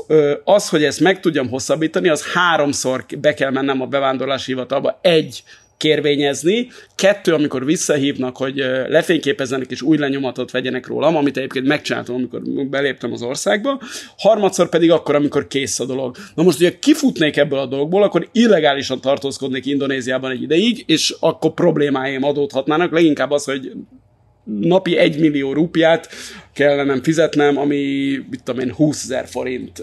az, hogy ezt meg tudjam hosszabbítani, az háromszor be kell mennem a bevándorlási hivatalba egy kérvényezni. Kettő, amikor visszahívnak, hogy lefényképezzenek és új lenyomatot vegyenek rólam, amit egyébként megcsináltam, amikor beléptem az országba. Harmadszor pedig akkor, amikor kész a dolog. Na most, ugye kifutnék ebből a dologból, akkor illegálisan tartózkodnék Indonéziában egy ideig, és akkor problémáim adódhatnának. Leginkább az, hogy napi egy millió rupiát kellene fizetnem, ami, mit tudom én, 20 ezer forint.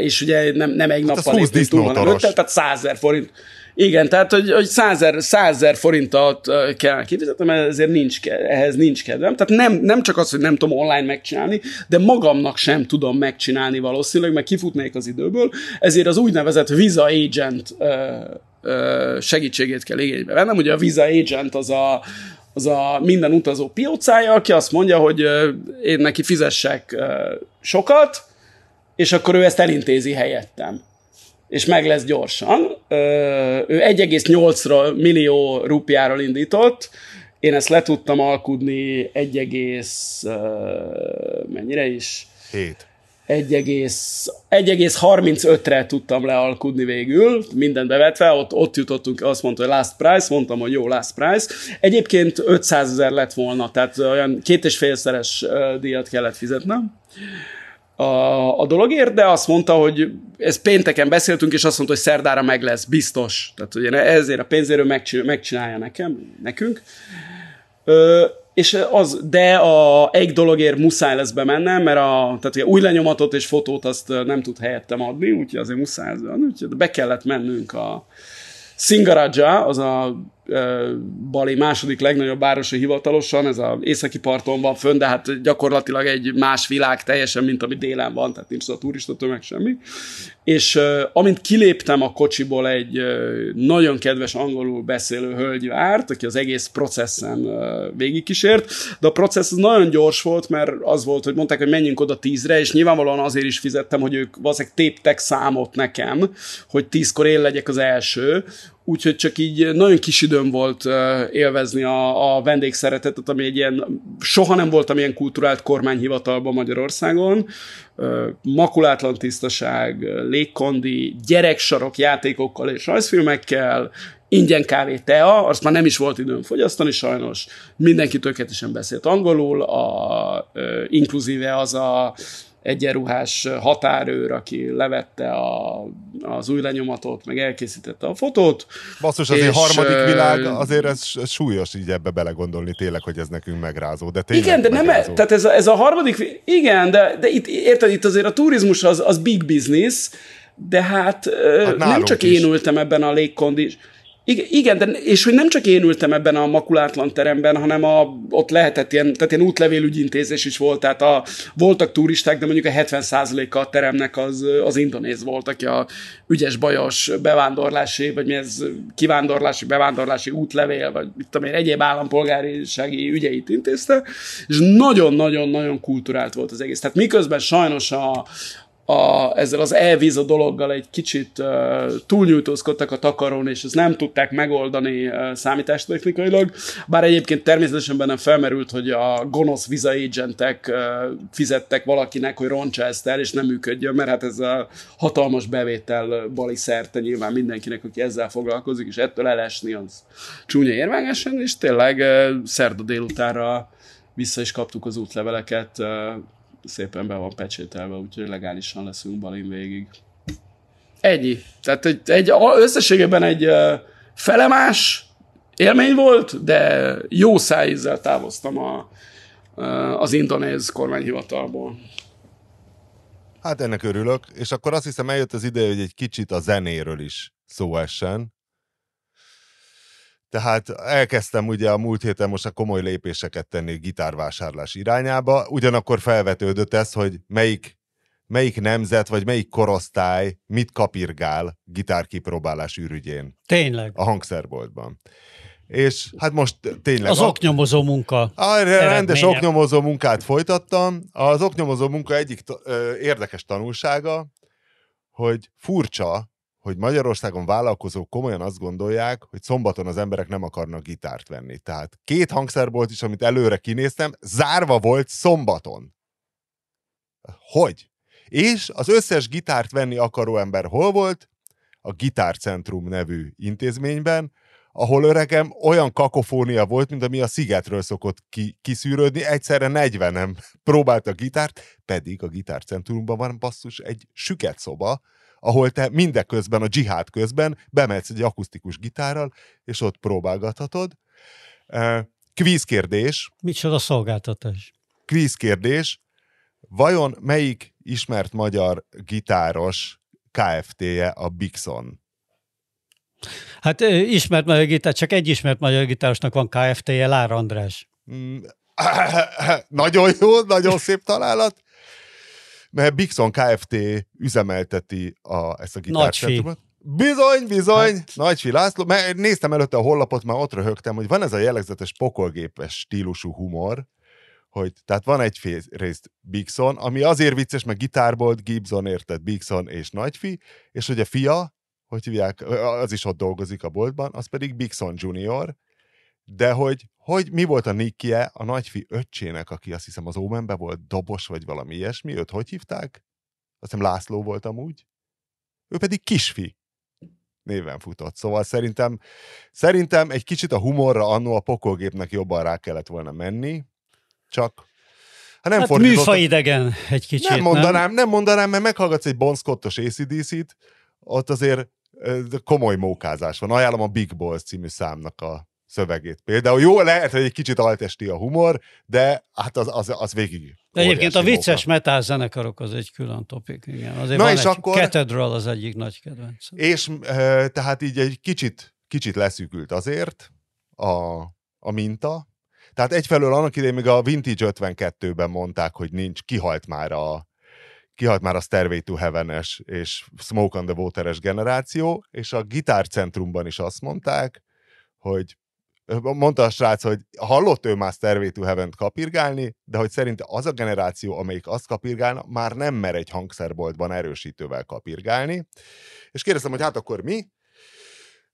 és ugye nem, nem egy hát nappal lépni túl, hanem tehát 100 ezer forint igen, tehát, hogy, hogy százer, százer forintot kell kifizetnem, ezért nincs, ehhez nincs kedvem. Tehát nem, nem csak az, hogy nem tudom online megcsinálni, de magamnak sem tudom megcsinálni valószínűleg, mert kifutnék az időből, ezért az úgynevezett Visa Agent segítségét kell igénybe vennem. Ugye a Visa Agent az a, az a minden utazó piócája, aki azt mondja, hogy én neki fizessek sokat, és akkor ő ezt elintézi helyettem és meg lesz gyorsan. Ő 1,8 millió rupiáról indított, én ezt le tudtam alkudni 1, mennyire is? Hét. 1,35-re tudtam lealkudni végül, minden bevetve, ott, ott jutottunk, azt mondta, hogy last price, mondtam, hogy jó, last price. Egyébként 500 ezer lett volna, tehát olyan két és félszeres díjat kellett fizetnem a, a dologért, de azt mondta, hogy ez pénteken beszéltünk, és azt mondta, hogy szerdára meg lesz, biztos. Tehát hogy ezért a pénzéről megcsinálja nekem, nekünk. Ö, és az, de a egy dologért muszáj lesz bemennem, mert a, tehát ugye új lenyomatot és fotót azt nem tud helyettem adni, úgyhogy azért muszáj úgyhogy be kellett mennünk a Singaraja, az a Bali második legnagyobb városa hivatalosan, ez az északi parton van fönn, de hát gyakorlatilag egy más világ teljesen, mint ami délen van, tehát nincs a turista tömeg semmi. És amint kiléptem a kocsiból, egy nagyon kedves angolul beszélő hölgy várt, aki az egész processzen uh, végigkísért, de a processz az nagyon gyors volt, mert az volt, hogy mondták, hogy menjünk oda tízre, és nyilvánvalóan azért is fizettem, hogy ők valószínűleg téptek számot nekem, hogy tízkor én legyek az első, úgyhogy csak így nagyon kis időm volt élvezni a, a vendégszeretetet, ami egy ilyen, soha nem voltam ilyen kulturált kormányhivatalban Magyarországon, makulátlan tisztaság, légkondi, gyereksarok játékokkal és rajzfilmekkel, ingyen kávé, tea, azt már nem is volt időm fogyasztani sajnos, mindenki tökéletesen beszélt angolul, a, inkluzíve az a egyenruhás határőr, aki levette a, az új lenyomatot, meg elkészítette a fotót. Basszus, azért harmadik világ, azért ez, súlyos így ebbe belegondolni tényleg, hogy ez nekünk megrázó. De igen, de megrázó. nem, tehát ez a, ez a harmadik, igen, de, de itt, érted, itt azért a turizmus az, az big business, de hát, hát nem csak is. én ültem ebben a légkondis. Igen, de, és hogy nem csak én ültem ebben a makulátlan teremben, hanem a, ott lehetett ilyen, tehát ilyen útlevélügyintézés is volt, tehát a, voltak turisták, de mondjuk a 70%-a a teremnek az, az indonéz volt, aki a ügyes bajos bevándorlási, vagy mi ez kivándorlási, bevándorlási útlevél, vagy mit tudom én, egyéb állampolgárisági ügyeit intézte, és nagyon-nagyon-nagyon kulturált volt az egész. Tehát miközben sajnos a, a, ezzel az elvíza dologgal egy kicsit uh, túlnyújtózkodtak a takarón, és ezt nem tudták megoldani uh, számítástechnikailag, bár egyébként természetesen bennem felmerült, hogy a gonosz visa agentek uh, fizettek valakinek, hogy roncsa ezt el, és nem működjön, mert hát ez a hatalmas bevétel bali szerte nyilván mindenkinek, aki ezzel foglalkozik, és ettől elesni az csúnya érványesen, és tényleg uh, szerda délutára vissza is kaptuk az útleveleket, uh, szépen be van pecsételve, úgyhogy legálisan leszünk balin végig. Ennyi. Tehát egy, egy összességében egy felemás élmény volt, de jó szájízzel távoztam a, az indonéz kormányhivatalból. Hát ennek örülök, és akkor azt hiszem eljött az ideje, hogy egy kicsit a zenéről is szó essen. Tehát elkezdtem ugye a múlt héten most a komoly lépéseket tenni gitárvásárlás irányába, ugyanakkor felvetődött ez, hogy melyik, melyik nemzet vagy melyik korosztály mit kapirgál gitárkipróbálás ürügyén. Tényleg. A hangszerboltban. És hát most tényleg... Az oknyomozó munka. A rendes oknyomozó munkát folytattam. Az oknyomozó munka egyik ö, érdekes tanulsága, hogy furcsa, hogy Magyarországon vállalkozók komolyan azt gondolják, hogy szombaton az emberek nem akarnak gitárt venni. Tehát két hangszerbolt is, amit előre kinéztem, zárva volt szombaton. Hogy? És az összes gitárt venni akaró ember hol volt? A Gitárcentrum nevű intézményben, ahol öregem olyan kakofónia volt, mint ami a szigetről szokott ki, kiszűrődni, egyszerre 40 nem a gitárt, pedig a Gitárcentrumban van basszus egy süket szoba, ahol te mindeközben, a dzsihád közben bemetsz egy akusztikus gitárral, és ott próbálgathatod. Kvízkérdés. Micsoda szolgáltatás? Kvízkérdés. Vajon melyik ismert magyar gitáros KFT-je a Bixon? Hát ismert magyar gitár, csak egy ismert magyar gitárosnak van KFT-je, Lár András. Mm, nagyon jó, nagyon szép találat mert Bixon Kft. üzemelteti a, ezt a gitárcentrumot. Bizony, bizony, hát. Nagyfi László, mert néztem előtte a hollapot, már ott röhögtem, hogy van ez a jellegzetes pokolgépes stílusú humor, hogy tehát van egy részt Bixon, ami azért vicces, mert gitárbolt, Gibson érted, Bixon és Nagyfi, és hogy a fia, hogy hívják, az is ott dolgozik a boltban, az pedig Bixon Junior, de hogy, hogy mi volt a nikje a nagyfi öccsének, aki azt hiszem az Omenbe volt, Dobos vagy valami ilyesmi, őt hogy hívták? Azt hiszem László volt amúgy. Ő pedig kisfi néven futott. Szóval szerintem, szerintem egy kicsit a humorra annó a pokolgépnek jobban rá kellett volna menni, csak ha nem hát műfaidegen egy kicsit, nem mondanám, nem? nem mondanám, mert meghallgatsz egy Bon Scottos ACDC-t, ott azért komoly mókázás van. Ajánlom a Big Balls című számnak a szövegét. Például jó, lehet, hogy egy kicsit altesti a humor, de hát az, az, az végig. De egyébként a vicces móka. metal zenekarok az egy külön topik, igen. Azért Na és akkor... Cathedral az egyik nagy kedvenc. És e, tehát így egy kicsit, kicsit leszűkült azért a, a minta. Tehát egyfelől annak idején még a Vintage 52-ben mondták, hogy nincs, kihalt már a, kihalt már a Stairway to Heaven-es és Smoke on the Water-es generáció, és a gitárcentrumban is azt mondták, hogy mondta a srác, hogy hallott ő már Stairway to Heaven-t kapirgálni, de hogy szerinte az a generáció, amelyik azt kapirgálna, már nem mer egy hangszerboltban erősítővel kapirgálni. És kérdeztem, hogy hát akkor mi?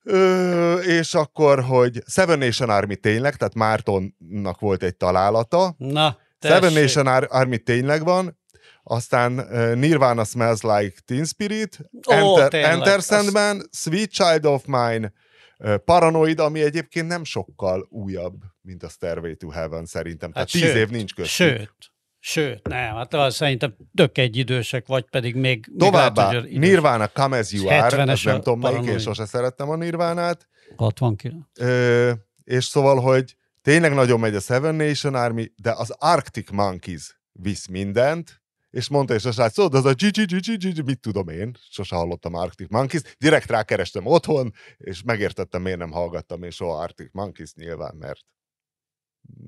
Ö, és akkor, hogy Seven Nation Army tényleg, tehát Mártonnak volt egy találata. Na, tessék. Seven Nation Army tényleg van, aztán uh, Nirvana Smells Like Teen Spirit, oh, Enter, tényleg, Enter Sandman, az... Sweet Child of Mine, Paranoid, ami egyébként nem sokkal újabb, mint a Stairway to Heaven szerintem. Hát Tehát sőt, tíz év nincs köztük. Sőt, Sőt, nem, hát az szerintem tök egy idősek, vagy pedig még... Továbbá, még lehet, Nirvana Come As You Are, nem tudom melyik, és sose szerettem a Nirvánát. 69. Ö, és szóval, hogy tényleg nagyon megy a Seven Nation Army, de az Arctic Monkeys visz mindent, és mondta és a srác, tudod, az a gigi, mit tudom én, sose hallottam Arctic Monkeys, direkt rákerestem otthon, és megértettem, miért nem hallgattam én soha Arctic Monkeys nyilván, mert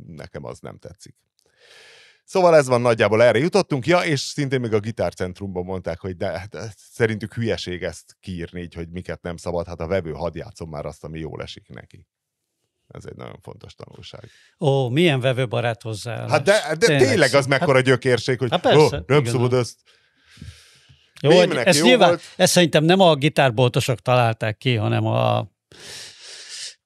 nekem az nem tetszik. Szóval ez van nagyjából, erre jutottunk. Ja, és szintén még a gitárcentrumban mondták, hogy de, de szerintük hülyeség ezt kiírni, így, hogy miket nem szabad, hát a vevő hadd játszom már azt, ami jól esik neki. Ez egy nagyon fontos tanulság. Ó, milyen vevőbarát hozzá. Hát de, de tényleg, tényleg az mekkora hát, gyökérség, hogy hát ó, nem szabad ezt. Jó, hogy ezt, jó nyilván, volt. ezt szerintem nem a gitárboltosok találták ki, hanem a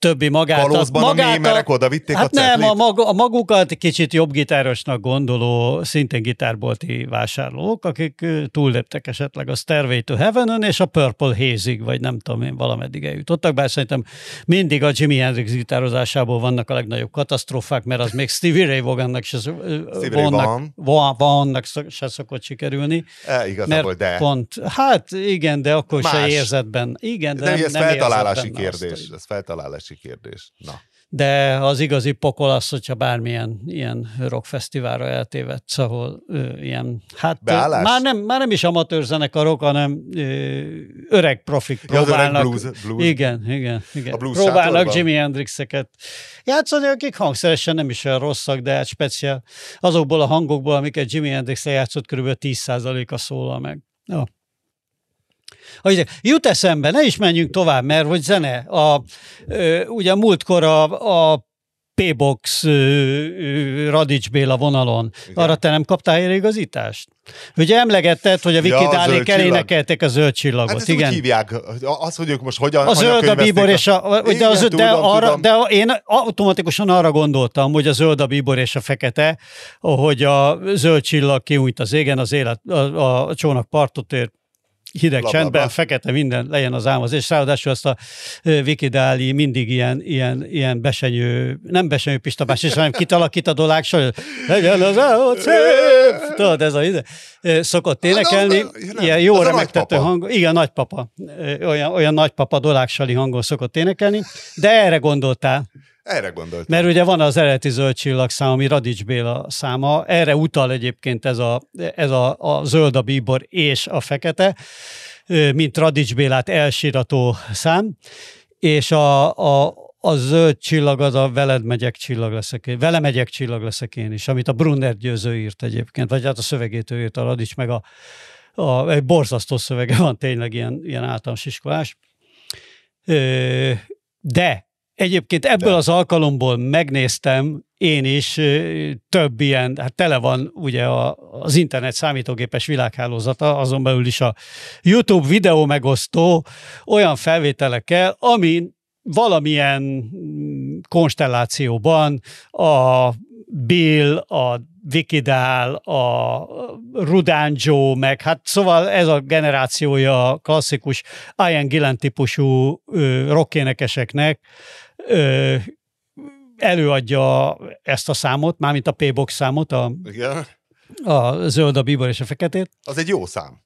többi magát. Kalózban magát a mémerek oda vitték hát a nem, a, mag, a magukat kicsit jobb gitárosnak gondoló, szintén gitárbolti vásárlók, akik túlléptek esetleg a Stairway to Heaven-ön, és a Purple Haze-ig, vagy nem tudom én, valameddig eljutottak, bár szerintem mindig a Jimi Hendrix gitározásából vannak a legnagyobb katasztrófák, mert az még Stevie Ray Vaughannak se, Vaughannak, Vaughannak se szokott sikerülni. E, igazából, de. Pont, hát igen, de akkor Más. se érzetben. Igen, de, de nem, ez nem feltalálási kérdés. Ez feltalálási óriási kérdés. Na. De az igazi pokol az, hogyha bármilyen ilyen rockfesztiválra eltévedsz, ahol ö, ilyen, hát Beállás? már nem, már nem is amatőr zenekarok, hanem ö, öreg profik ja, próbálnak. blues, blues. Igen, igen, igen. A blues próbálnak sátorban? Jimi Hendrixeket játszani, akik hangszeresen nem is olyan rosszak, de hát speciál azokból a hangokból, amiket Jimi Hendrix játszott, kb. 10%-a szólal meg. Ja. Hogy jut eszembe, ne is menjünk tovább, mert hogy zene. A, ugye múltkor a, a P-Box Radics Béla vonalon. Igen. Arra te nem kaptál igazítást? Ugye emlegetted, hogy a Wikidálék ja, elénekeltek a zöld csillagot. Hát igen. úgy hívják, az, hogy ők most hogyan A zöld a bíbor és a... De, az, tudom, de, arra, tudom. de én automatikusan arra gondoltam, hogy a zöld a bíbor és a fekete, hogy a zöld csillag kiújt az égen, az élet, a, a, a csónak partot ért, hideg Lababa. csendben, fekete minden legyen az álmaz, és ráadásul azt a Wikidáli mindig ilyen, ilyen, ilyen besenyő, nem besenyő pistabás, és hanem kitalakít a dolág, legyen az szép! Tudod, ez a ide. Szokott énekelni, ilyen jó remektető hang, igen, nagypapa, olyan, olyan nagypapa dolágsali hangon szokott énekelni, de erre gondoltál. Erre gondoltam. Mert ugye van az eredeti zöld csillag szám, ami Radics Béla száma, erre utal egyébként ez a, ez a, a zöld, a bíbor és a fekete, mint Radics Bélát elsirató szám, és a, a, a zöld csillag az a veled megyek csillag leszek én, vele megyek csillag leszek én is, amit a Brunner győző írt egyébként, vagy hát a szövegét ő írt a Radics, meg a, a, egy borzasztó szövege van tényleg ilyen, ilyen általános iskolás. De Egyébként ebből De. az alkalomból megnéztem én is több ilyen, hát tele van ugye a, az internet számítógépes világhálózata, azon belül is a YouTube videó megosztó olyan felvételekkel, ami valamilyen konstellációban a Bill, a Vikidál, a Rudán Joe, meg hát szóval ez a generációja klasszikus Ian Gillen típusú rockénekeseknek előadja ezt a számot, mármint a P-box számot, a, Igen. a zöld, a bíbor és a feketét. Az egy jó szám.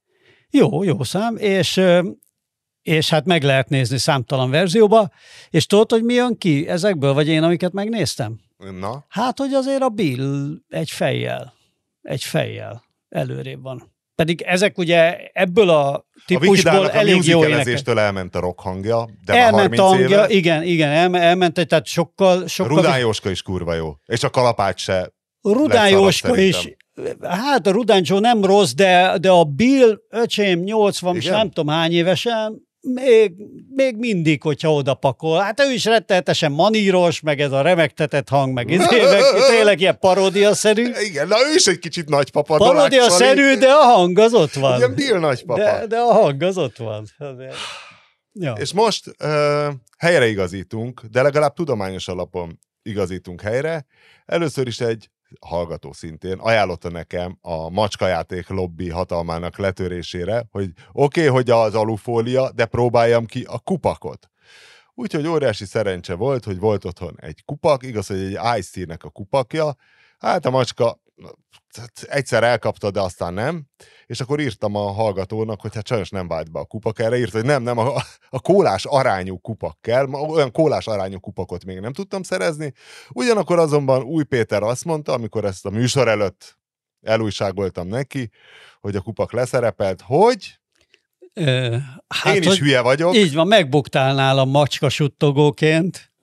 Jó, jó szám, és és hát meg lehet nézni számtalan verzióba, és tudod, hogy mi jön ki ezekből, vagy én, amiket megnéztem? Na? Hát, hogy azért a Bill egy fejjel, egy fejjel előrébb van. Pedig ezek ugye ebből a típusból a elég jó énekek. elment a rock hangja, de elment a hangja, éve. igen, igen, el, elment, tehát sokkal... sokkal Rudán Jóska is kurva jó, és a kalapács se Rudán Jóska is, hát a Rudán Joe nem rossz, de, de a Bill, öcsém, 80, igen? nem tudom hány évesen, még, még mindig, hogyha oda pakol. Hát ő is rettenetesen maníros, meg ez a remektetett hang, meg, izé, meg tényleg ilyen paródia-szerű. Igen, na ő is egy kicsit nagypapa. Paródia-szerű, de a hang az ott van. Igen, Bill nagypapa. De, de a hang az ott van. Ja. És most uh, helyre igazítunk, de legalább tudományos alapon igazítunk helyre. Először is egy hallgató szintén ajánlotta nekem a macskajáték lobby hatalmának letörésére, hogy oké, okay, hogy az alufólia, de próbáljam ki a kupakot. Úgyhogy óriási szerencse volt, hogy volt otthon egy kupak, igaz, hogy egy ice a kupakja, hát a macska egyszer elkapta, de aztán nem, és akkor írtam a hallgatónak, hogy hát sajnos nem vált be a kupak, erre. Írt, hogy nem, nem, a, a kólás arányú kupak kell, olyan kólás arányú kupakot még nem tudtam szerezni, ugyanakkor azonban Új Péter azt mondta, amikor ezt a műsor előtt elújságoltam neki, hogy a kupak leszerepelt, hogy? Ö, hát, Én is hülye vagyok. Így van, megbuktál nálam macska suttogóként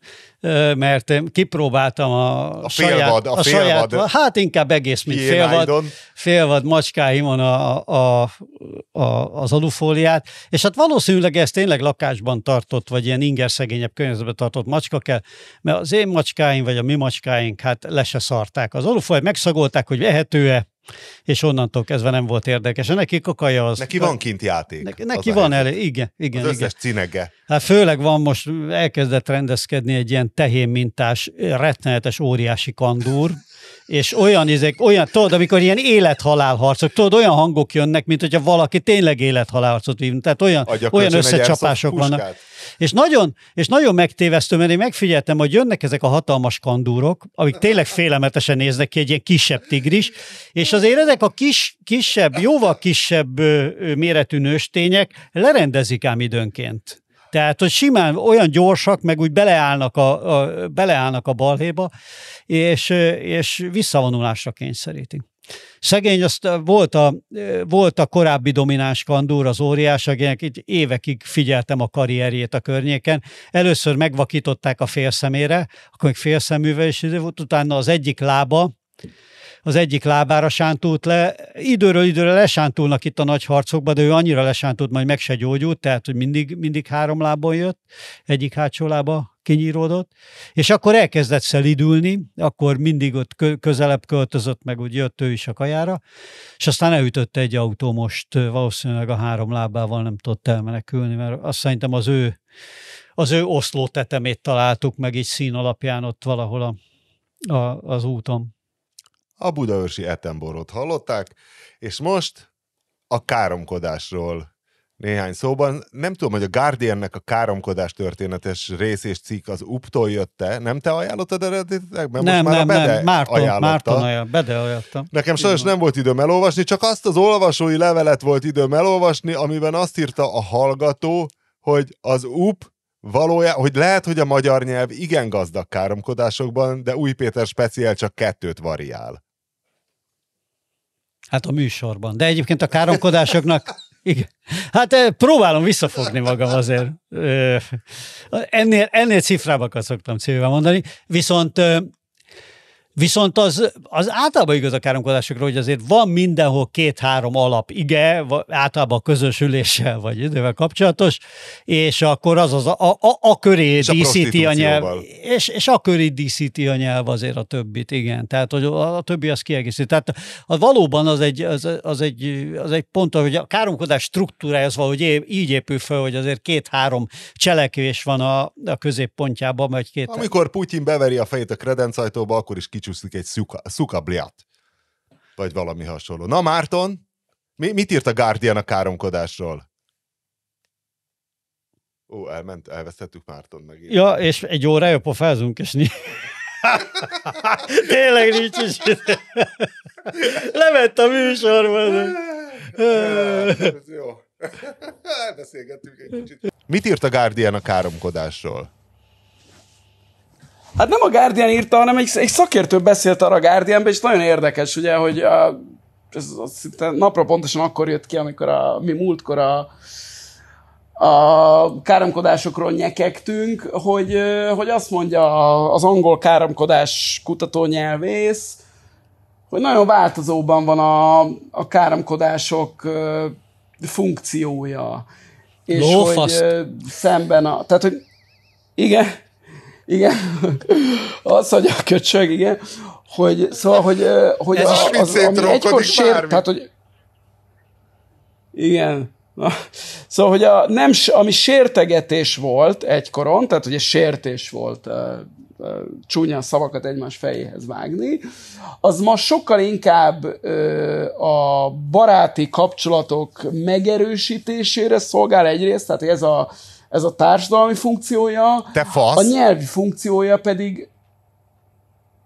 mert kipróbáltam a, a saját, a, a saját, hát inkább egész, mint félvad, félvad macskáimon a, a, a, az alufóliát, és hát valószínűleg ez tényleg lakásban tartott, vagy ilyen inger szegényebb környezetben tartott macska kell, mert az én macskáim, vagy a mi macskáink, hát le se szarták. Az alufóliát megszagolták, hogy vehető-e, és onnantól kezdve nem volt érdekes. Neki kakaja az... Neki van kint játék. Neki, neki van elég, igen, igen. Az összes igen. cinege. Hát főleg van most, elkezdett rendezkedni egy ilyen tehén mintás, rettenetes, óriási kandúr, és olyan izék, olyan, tudod, amikor ilyen élethalál harcok, tudod, olyan hangok jönnek, mint hogyha valaki tényleg élethalál harcot vívna, tehát olyan, olyan összecsapások vannak. És nagyon, és nagyon megtévesztő, mert én megfigyeltem, hogy jönnek ezek a hatalmas kandúrok, amik tényleg félelmetesen néznek ki, egy ilyen kisebb tigris, és azért ezek a kis, kisebb, jóval kisebb méretű nőstények lerendezik ám időnként. Tehát, hogy simán olyan gyorsak, meg úgy beleállnak a, a, beleállnak a balhéba, és, és visszavonulásra kényszerítik. Szegény, azt volt a, volt a korábbi domináns kandúr, az óriás, akinek itt évekig figyeltem a karrierjét a környéken. Először megvakították a félszemére, akkor még félszeművel volt, utána az egyik lába, az egyik lábára sántult le. Időről időre lesántulnak itt a nagy harcokba, de ő annyira lesántult, majd meg se gyógyult, tehát hogy mindig, mindig három lábon jött, egyik hátsó lába kinyíródott, és akkor elkezdett szelidülni, akkor mindig ott közelebb költözött, meg úgy jött ő is a kajára, és aztán elütötte egy autó most, valószínűleg a három lábával nem tudott elmenekülni, mert azt szerintem az ő, az ő oszló tetemét találtuk meg így szín alapján ott valahol a, a, az úton a budaörsi Etenborot hallották, és most a káromkodásról néhány szóban. Nem tudom, hogy a Guardiannek a káromkodás történetes rész és cikk az UP-tól jött-e. Nem te ajánlottad eredetileg? Mert nem, most már nem, a Bede nem. Márton, ajánlotta. Márton ajánl, Bede ajánlotta. Nekem sajnos nem volt időm elolvasni, csak azt az olvasói levelet volt időm elolvasni, amiben azt írta a hallgató, hogy az UP valójában, hogy lehet, hogy a magyar nyelv igen gazdag káromkodásokban, de Új Péter speciál csak kettőt variál. Hát a műsorban. De egyébként a káromkodásoknak... Igen. Hát eh, próbálom visszafogni magam azért. Ennél, ennél cifrábakat szoktam célva mondani. Viszont Viszont az, az általában igaz a káromkodásokra, hogy azért van mindenhol két-három alap ige, általában a közösüléssel vagy idővel kapcsolatos, és akkor az az a, a, a, köré és díszíti a, a nyelv, és, és a köré díszíti a nyelv azért a többit, igen. Tehát, hogy a, a többi az kiegészít. Tehát az valóban az egy, az, az egy, az egy pont, hogy a káromkodás struktúrája az valahogy így épül fel, hogy azért két-három cselekvés van a, a középpontjában, vagy két... Amikor Putyin beveri a fejét a kredencajtóba, akkor is kicsúszik egy szuka, szukabliat. Vagy valami hasonló. Na, Márton, mi, mit írt a Guardian a káromkodásról? Ó, elment, elvesztettük Márton meg. Ja, és egy órája pofázunk, és ni... Tényleg nincs is. Lement a műsorban. Ez jó. Elbeszélgettünk egy kicsit. Mit írt a Guardian a káromkodásról? Hát nem a Guardian írta, hanem egy, egy szakértő beszélt arra a Guardianbe, és nagyon érdekes, ugye, hogy a, ez szinte napra pontosan akkor jött ki, amikor a, mi múltkor a, a káromkodásokról nyekegtünk, hogy, hogy azt mondja az angol káromkodás kutató nyelvész, hogy nagyon változóban van a, a káromkodások funkciója. És Lófaszt. hogy szemben a... Tehát, hogy igen, igen, az, hogy a köcsög, igen, hogy szóval, hogy, hogy Ez a, az, ami egykor sér, tehát, hogy igen, Na, szóval, hogy a, nem, ami sértegetés volt egykoron, tehát egy sértés volt uh, uh, csúnya szavakat egymás fejéhez vágni, az ma sokkal inkább uh, a baráti kapcsolatok megerősítésére szolgál egyrészt, tehát ez a ez a társadalmi funkciója. Te fasz. A nyelvi funkciója pedig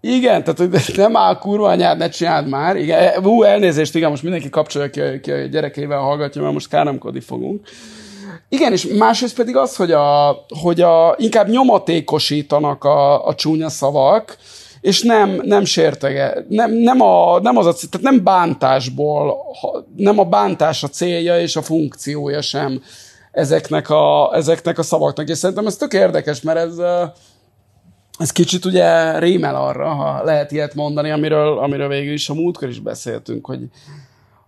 igen, tehát hogy nem áll kurva anyád, ne csináld már. Igen, ú, elnézést, igen, most mindenki kapcsolja ki, ki a gyerekével hallgatja, mert most káromkodni fogunk. Igen, és másrészt pedig az, hogy, a, hogy a, inkább nyomatékosítanak a, a csúnya szavak, és nem, nem sértege, nem, nem, a, nem az a, tehát nem bántásból, nem a bántás a célja és a funkciója sem ezeknek a, ezeknek a szavaknak. És szerintem ez tök érdekes, mert ez, ez kicsit ugye rémel arra, ha lehet ilyet mondani, amiről, amiről végül is a múltkor is beszéltünk, hogy,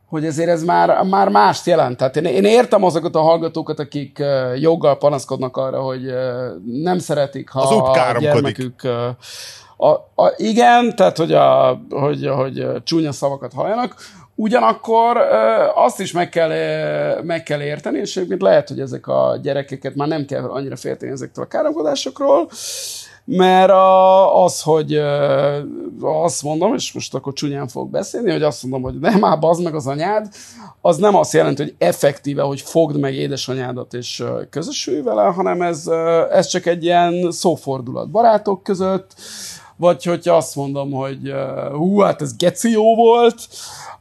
hogy ezért ez már, már mást jelent. Tehát én, én értem azokat a hallgatókat, akik joggal panaszkodnak arra, hogy nem szeretik, ha a gyermekük... A, a, igen, tehát hogy, a, hogy, hogy csúnya szavakat halljanak. Ugyanakkor azt is meg kell, meg kell érteni, és egyébként lehet, hogy ezek a gyerekeket már nem kell annyira félteni ezektől a káromkodásokról, mert az, hogy azt mondom, és most akkor csúnyán fogok beszélni, hogy azt mondom, hogy nem már bazd meg az anyád, az nem azt jelenti, hogy effektíve, hogy fogd meg édesanyádat és közösülj vele, hanem ez, ez csak egy ilyen szófordulat barátok között, vagy hogyha azt mondom, hogy hú, hát ez geci jó volt,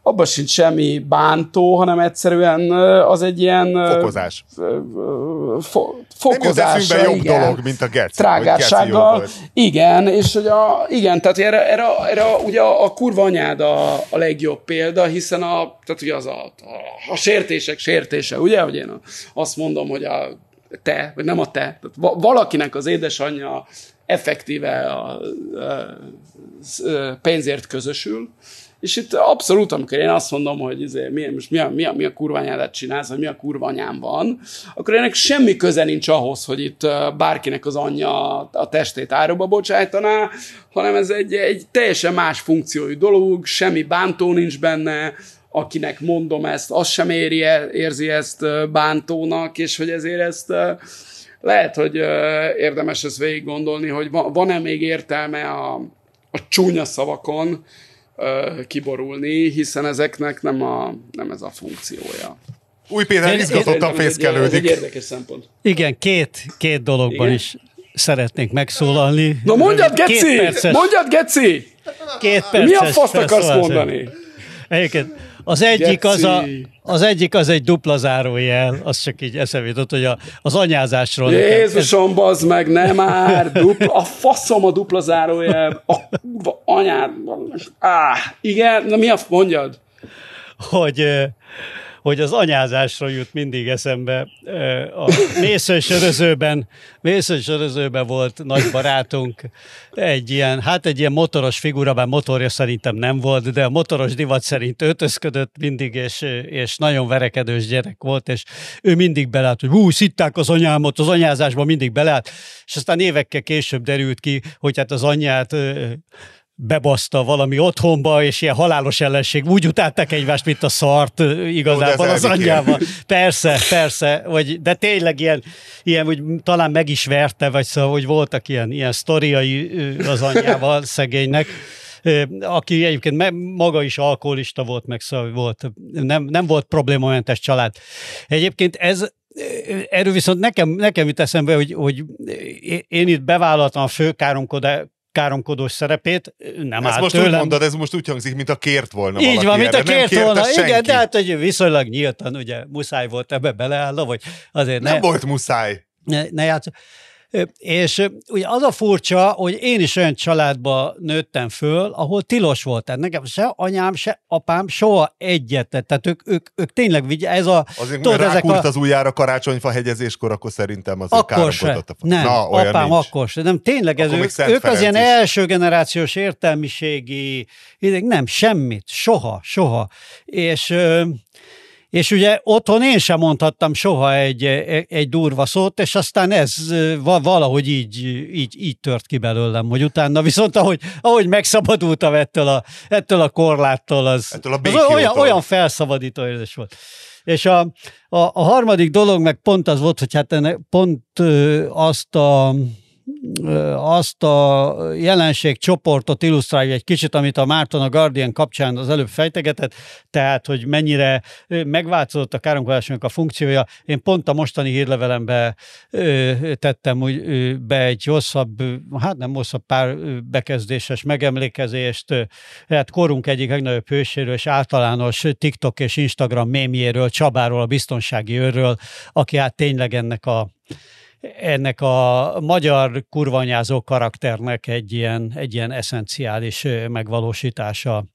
abban sincs semmi bántó, hanem egyszerűen az egy ilyen... Fokozás. Fo, fokozás. Nem jobb igen, dolog, mint a geci. Trágársággal. Igen, és hogy a, igen, tehát erre, erre, erre ugye a, a kurva anyád a, a legjobb példa, hiszen a, tehát ugye az a, a, a sértések sértése, ugye, hogy én azt mondom, hogy a te, vagy nem a te, tehát valakinek az édesanyja effektíve a, a, a pénzért közösül, és itt abszolút, amikor én azt mondom, hogy izé, mi, most mi a, mi, a, mi a kurványádat csinálsz, vagy mi a kurvanyám van, akkor ennek semmi köze nincs ahhoz, hogy itt bárkinek az anyja a testét áróba bocsájtaná, hanem ez egy, egy teljesen más funkciójú dolog, semmi bántó nincs benne, akinek mondom ezt, az sem éri, érzi ezt bántónak, és hogy ezért ezt lehet, hogy érdemes ezt végig gondolni, hogy van-e még értelme a, a csúnya szavakon, kiborulni, hiszen ezeknek nem, a, nem ez a funkciója. Új Péter izgatottan fészkelődik. Ez egy érdekes szempont. Igen, két, két dologban Igen? is szeretnék megszólalni. Na mondjad, Geci! Perces, mondjad, Geci! Két perces Mi a faszt akarsz mondani? Egyébként az egyik az, a, az egyik az egy dupla zárójel, az csak így eszembe jutott, hogy a, az anyázásról. Jézusom, ez... bazd meg, nem már, dupla, a faszom a dupla zárójel, a kurva anyád, áh, igen, na mi a, mondjad? Hogy, hogy az anyázásra jut mindig eszembe. A mészősörözőben, mészősörözőben volt nagy barátunk, egy ilyen, hát egy ilyen motoros figura, bár motorja szerintem nem volt, de a motoros divat szerint öltözködött mindig, és, és nagyon verekedős gyerek volt, és ő mindig beleállt, hogy hú, szitták az anyámot, az anyázásban mindig beleállt, és aztán évekkel később derült ki, hogy hát az anyját bebaszta valami otthonba, és ilyen halálos ellenség, úgy utálták egymást, mint a szart igazából az anyjával. Persze, persze, vagy, de tényleg ilyen, ilyen hogy talán meg is verte, vagy szóval, hogy voltak ilyen, ilyen sztoriai az anyjával szegénynek aki egyébként maga is alkoholista volt, meg szóval volt, nem, nem volt problémamentes család. Egyébként ez Erről viszont nekem, nekem jut eszembe, hogy, hogy én itt bevállaltam a főkáromkodás, káromkodós szerepét, nem ez áll most tőlem. úgy mondod, ez most úgy hangzik, mint a kért volna Így van, mint a kért volna, senki. igen, de hát hogy viszonylag nyíltan, ugye muszáj volt ebbe beleállna, vagy azért Nem ne, volt muszáj. ne, ne játsz. És ugye az a furcsa, hogy én is olyan családba nőttem föl, ahol tilos volt. Tehát nekem se anyám, se apám soha egyet. Tehát ők, ők, ők tényleg, vigye, ez a... Azért, tudod, ezek a... az ujjára karácsonyfa hegyezéskor, akkor szerintem az akkor se. Nem, Na, olyan apám nincs. akkor se. Nem, tényleg ez, ők, ők az ilyen első generációs értelmiségi, nem, semmit, soha, soha. És és ugye otthon én sem mondhattam soha egy, egy durva szót, és aztán ez valahogy így, így, így tört ki belőlem, hogy utána viszont ahogy, ahogy megszabadultam ettől a, ettől a korláttól, az, ettől a az olyan, olyan felszabadító érzés volt. És a, a, a harmadik dolog meg pont az volt, hogy hát ennek pont azt a azt a jelenségcsoportot illusztrálja egy kicsit, amit a Márton a Guardian kapcsán az előbb fejtegetett, tehát, hogy mennyire megváltozott a káromkodásnak a funkciója. Én pont a mostani hírlevelembe tettem úgy, be egy hosszabb, hát nem hosszabb, pár bekezdéses megemlékezést, hát korunk egyik legnagyobb hőséről és általános TikTok és Instagram mémjéről, Csabáról, a biztonsági őrről, aki hát tényleg ennek a ennek a magyar kurvanyázó karakternek egy ilyen, egy ilyen eszenciális megvalósítása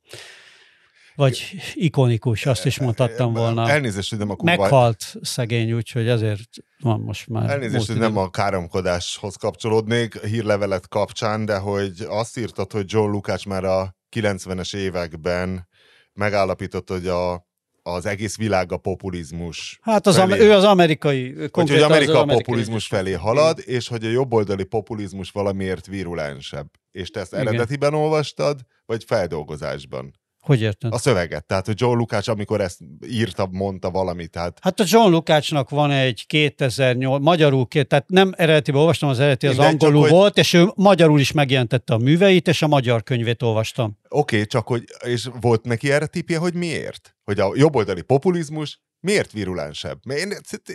vagy ikonikus, azt is mondhattam volna. Elnézést, hogy nem a kurva... Meghalt szegény, úgyhogy ezért van most már... Elnézést, hogy nem a káromkodáshoz kapcsolódnék hírlevelet kapcsán, de hogy azt írtad, hogy John Lukács már a 90-es években megállapított, hogy a az egész világ a populizmus Hát az felé. ő az amerikai, hogy Amerika az a populizmus felé halad, és hogy a jobboldali populizmus valamiért virulensebb. És te ezt eredetiben Igen. olvastad, vagy feldolgozásban? Hogy érted? A szöveget. Tehát, hogy John Lukács, amikor ezt írta, mondta valamit. Tehát... Hát a John Lukácsnak van egy 2008, magyarul, tehát nem eredetiben olvastam, az eredeti az Igen, angolul csak, volt, hogy... és ő magyarul is megjelentette a műveit, és a magyar könyvét olvastam. Oké, okay, csak hogy, és volt neki erre tipje, hogy miért? Hogy a jobboldali populizmus miért virulensebb? Én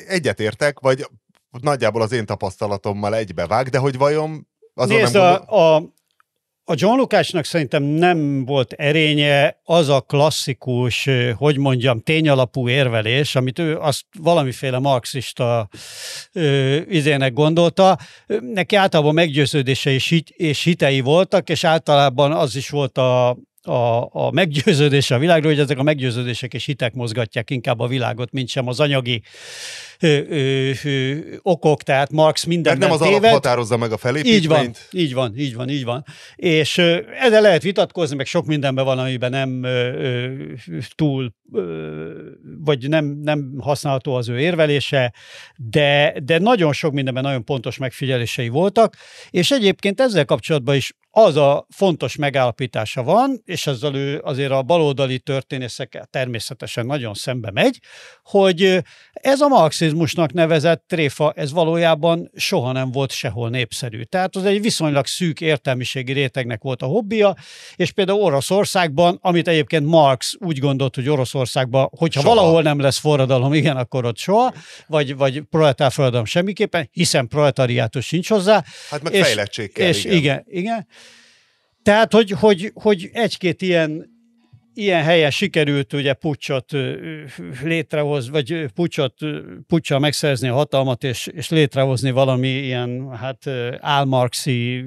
egyetértek, vagy nagyjából az én tapasztalatommal egybevág, de hogy vajon azon Nézd, nem gondol... a, a a John Lucasnak szerintem nem volt erénye az a klasszikus, hogy mondjam, tényalapú érvelés, amit ő azt valamiféle marxista ö, izének gondolta. Neki általában meggyőződése és, hit, és hitei voltak, és általában az is volt a, a, a meggyőződése a világról, hogy ezek a meggyőződések és hitek mozgatják inkább a világot, mint sem az anyagi ö, ö, ö, okok, tehát Marx minden nem az téved. alap határozza meg a felépítményt. Így van, így van, így van, így van. És ö, ezzel lehet vitatkozni, meg sok mindenben van, amiben nem ö, ö, túl, ö, vagy nem, nem használható az ő érvelése, de, de nagyon sok mindenben nagyon pontos megfigyelései voltak, és egyébként ezzel kapcsolatban is az a fontos megállapítása van, és ezzel ő azért a baloldali történészekkel természetesen nagyon szembe megy, hogy ez a marxizmusnak nevezett tréfa, ez valójában soha nem volt sehol népszerű. Tehát az egy viszonylag szűk értelmiségi rétegnek volt a hobbija, és például Oroszországban, amit egyébként Marx úgy gondolt, hogy Oroszországban, hogyha soha. valahol nem lesz forradalom, igen, akkor ott soha, vagy, vagy proletár forradalom semmiképpen, hiszen proletariátus sincs hozzá. Hát meg és, fejlettség kell, és igen. igen, igen. Tehát, hogy, hogy, hogy egy-két ilyen ilyen helyen sikerült ugye pucsot létrehoz, vagy pucsot, pucsa megszerzni a hatalmat, és, és létrehozni valami ilyen hát álmarxi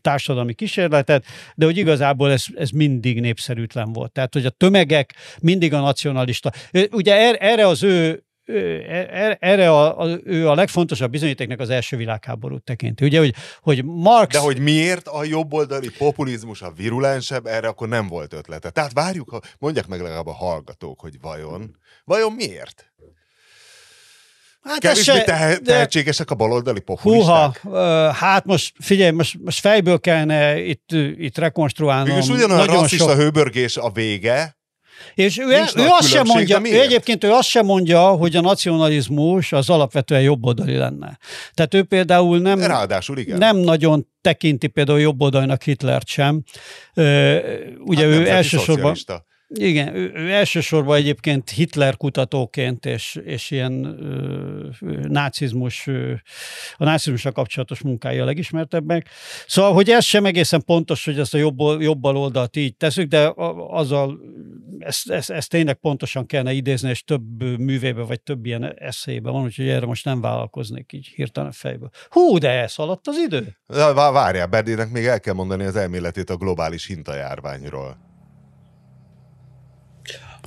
társadalmi kísérletet, de hogy igazából ez, ez mindig népszerűtlen volt. Tehát, hogy a tömegek mindig a nacionalista. Ugye er, erre az ő E, e, erre a, a, ő a legfontosabb bizonyítéknek az első világháborút tekinti. Ugye, hogy, hogy Marx... De hogy miért a jobboldali populizmus a virulensebb, erre akkor nem volt ötlete. Tehát várjuk, mondják meg legalább a hallgatók, hogy vajon, vajon miért? Hát Kevésbé se, te- tehetségesek a baloldali populisták? Húha, hát most figyelj, most, most fejből kellene itt, itt rekonstruálnom. Mégis ugyanolyan rasszista sok... hőbörgés a vége, és ő, ő azt sem mondja, ő egyébként ő azt sem mondja, hogy a nacionalizmus az alapvetően jobboldali lenne. Tehát ő például nem, Ráadásul igen. nem nagyon tekinti például jobboldalnak Hitlert sem. Ugye hát ő elsősorban... Szocialista. Igen, ő, ő elsősorban egyébként Hitler kutatóként és, és ilyen ö, nácizmus, ö, a nácizmusra kapcsolatos munkája a legismertebbek. Szóval, hogy ez sem egészen pontos, hogy ezt a jobb, jobb oldalt így teszük, de azzal ezt, ezt, ezt tényleg pontosan kellene idézni, és több művébe, vagy több ilyen eszébe van, úgyhogy erre most nem vállalkoznék így hirtelen fejből. Hú, de elszaladt az idő? Várjál, Berdének még el kell mondani az elméletét a globális hintajárványról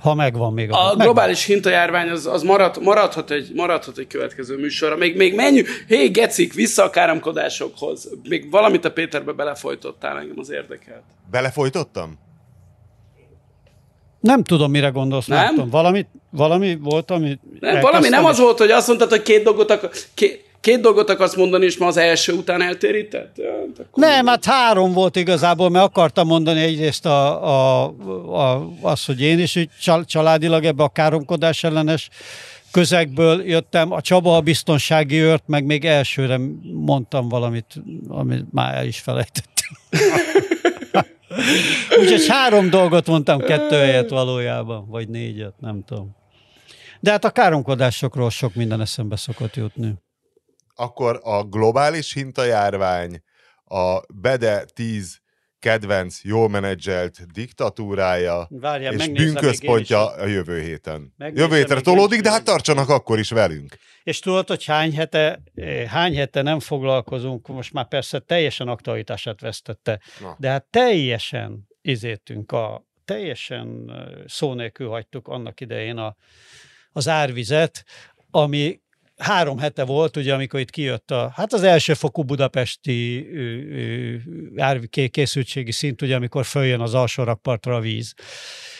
ha megvan még. A, a megvan. globális hintajárvány az, az marad, maradhat, egy, maradhat egy következő műsorra. Még, még menjünk, hé, gecik, vissza a káromkodásokhoz. Még valamit a Péterbe belefolytottál, engem az érdekelt. Belefolytottam? Nem tudom, mire gondolsz, nem? nem tudom. Valami, valami volt, ami... Nem, valami nem az volt, hogy azt mondtad, hogy két dolgot akar, két, Két dolgot akarsz mondani, és ma az első után eltérített? Ja, hát nem, hát három volt igazából, mert akartam mondani egyrészt a, a, a, az, hogy én is családilag ebbe a káromkodás ellenes közegből jöttem, a Csaba a biztonsági őrt, meg még elsőre mondtam valamit, amit már el is felejtettem. Úgyhogy három dolgot mondtam kettő helyet valójában, vagy négyet, nem tudom. De hát a káromkodásokról sok minden eszembe szokott jutni akkor a globális hintajárvány, a Bede 10 kedvenc, jól menedzselt diktatúrája Várjál, és bűnközpontja a jövő héten. Megnézem jövő hétre tolódik, de hát tartsanak akkor is velünk. És tudod, hogy hány hete, eh, hány hete nem foglalkozunk, most már persze teljesen aktualitását vesztette, Na. de hát teljesen izétünk a, teljesen eh, szó nélkül hagytuk annak idején a, az árvizet, ami három hete volt, ugye, amikor itt kijött a, hát az elsőfokú budapesti készültségi szint, ugye, amikor följön az alsó rakpartra a víz.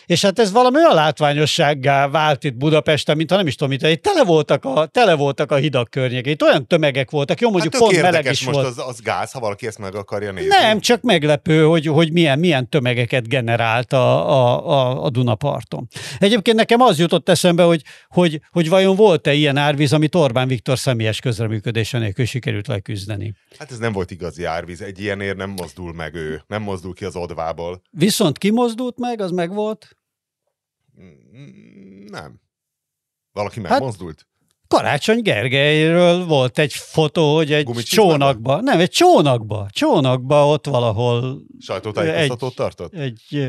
És hát ez valami olyan látványossággá vált itt Budapesten, mint ha nem is tudom, mint tele voltak a, tele voltak a hidak környékén. Itt olyan tömegek voltak, jó, mondjuk hát pont meleg is most volt. Az, az gáz, ha valaki ezt meg akarja nézni. Nem, csak meglepő, hogy, hogy milyen, milyen tömegeket generált a, a, a, a Dunaparton. Egyébként nekem az jutott eszembe, hogy, hogy, hogy vajon volt-e ilyen árvíz, amit Orbán Viktor személyes közreműködése nélkül sikerült leküzdeni. Hát ez nem volt igazi árvíz, egy ilyenért nem mozdul meg ő, nem mozdul ki az odvából. Viszont kimozdult meg, az meg volt? Mm, nem. Valaki hát, megmozdult? Hát, Karácsony Gergelyről volt egy fotó, hogy egy csónakba, nem, egy csónakba, csónakba ott valahol. Sajtótájékoztatót tartott? Egy,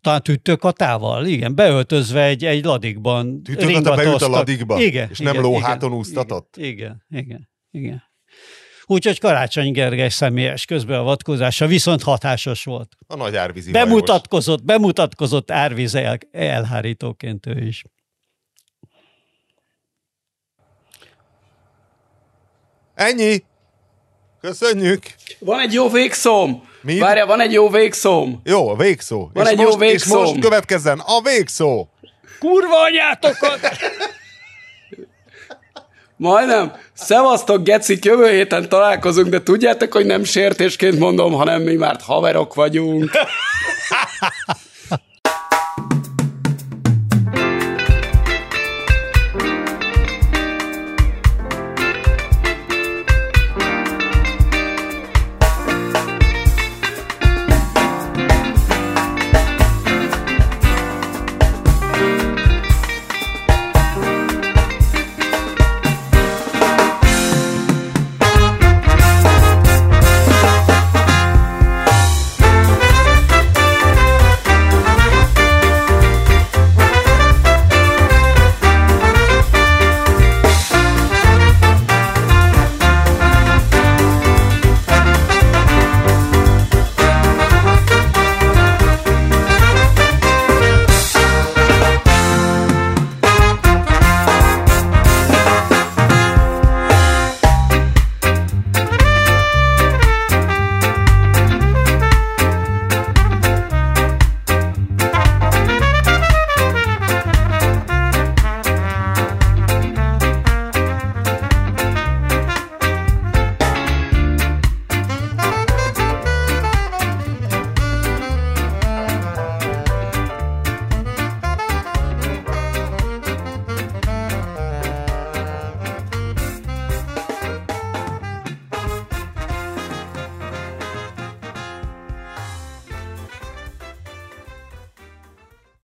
talán tüttőkatával, igen, beöltözve egy, egy ladikban. Tüttőkata beült a ladikba? Igen. És igen, nem lóháton igen, úsztatott? Igen, igen, igen. Úgyhogy Karácsony Gergely személyes közbeavatkozása viszont hatásos volt. A nagy árvízi Bemutatkozott, hajós. bemutatkozott árvíz el, elhárítóként ő is. Ennyi. Köszönjük. Van egy jó végszóm. Mi? Várja, van egy jó végszóm. Jó, a végszó. Van és egy most, jó végszóm. És most következzen a végszó. Kurva anyátokat! Majdnem. Szevasztok, gecik, jövő héten találkozunk, de tudjátok, hogy nem sértésként mondom, hanem mi már haverok vagyunk.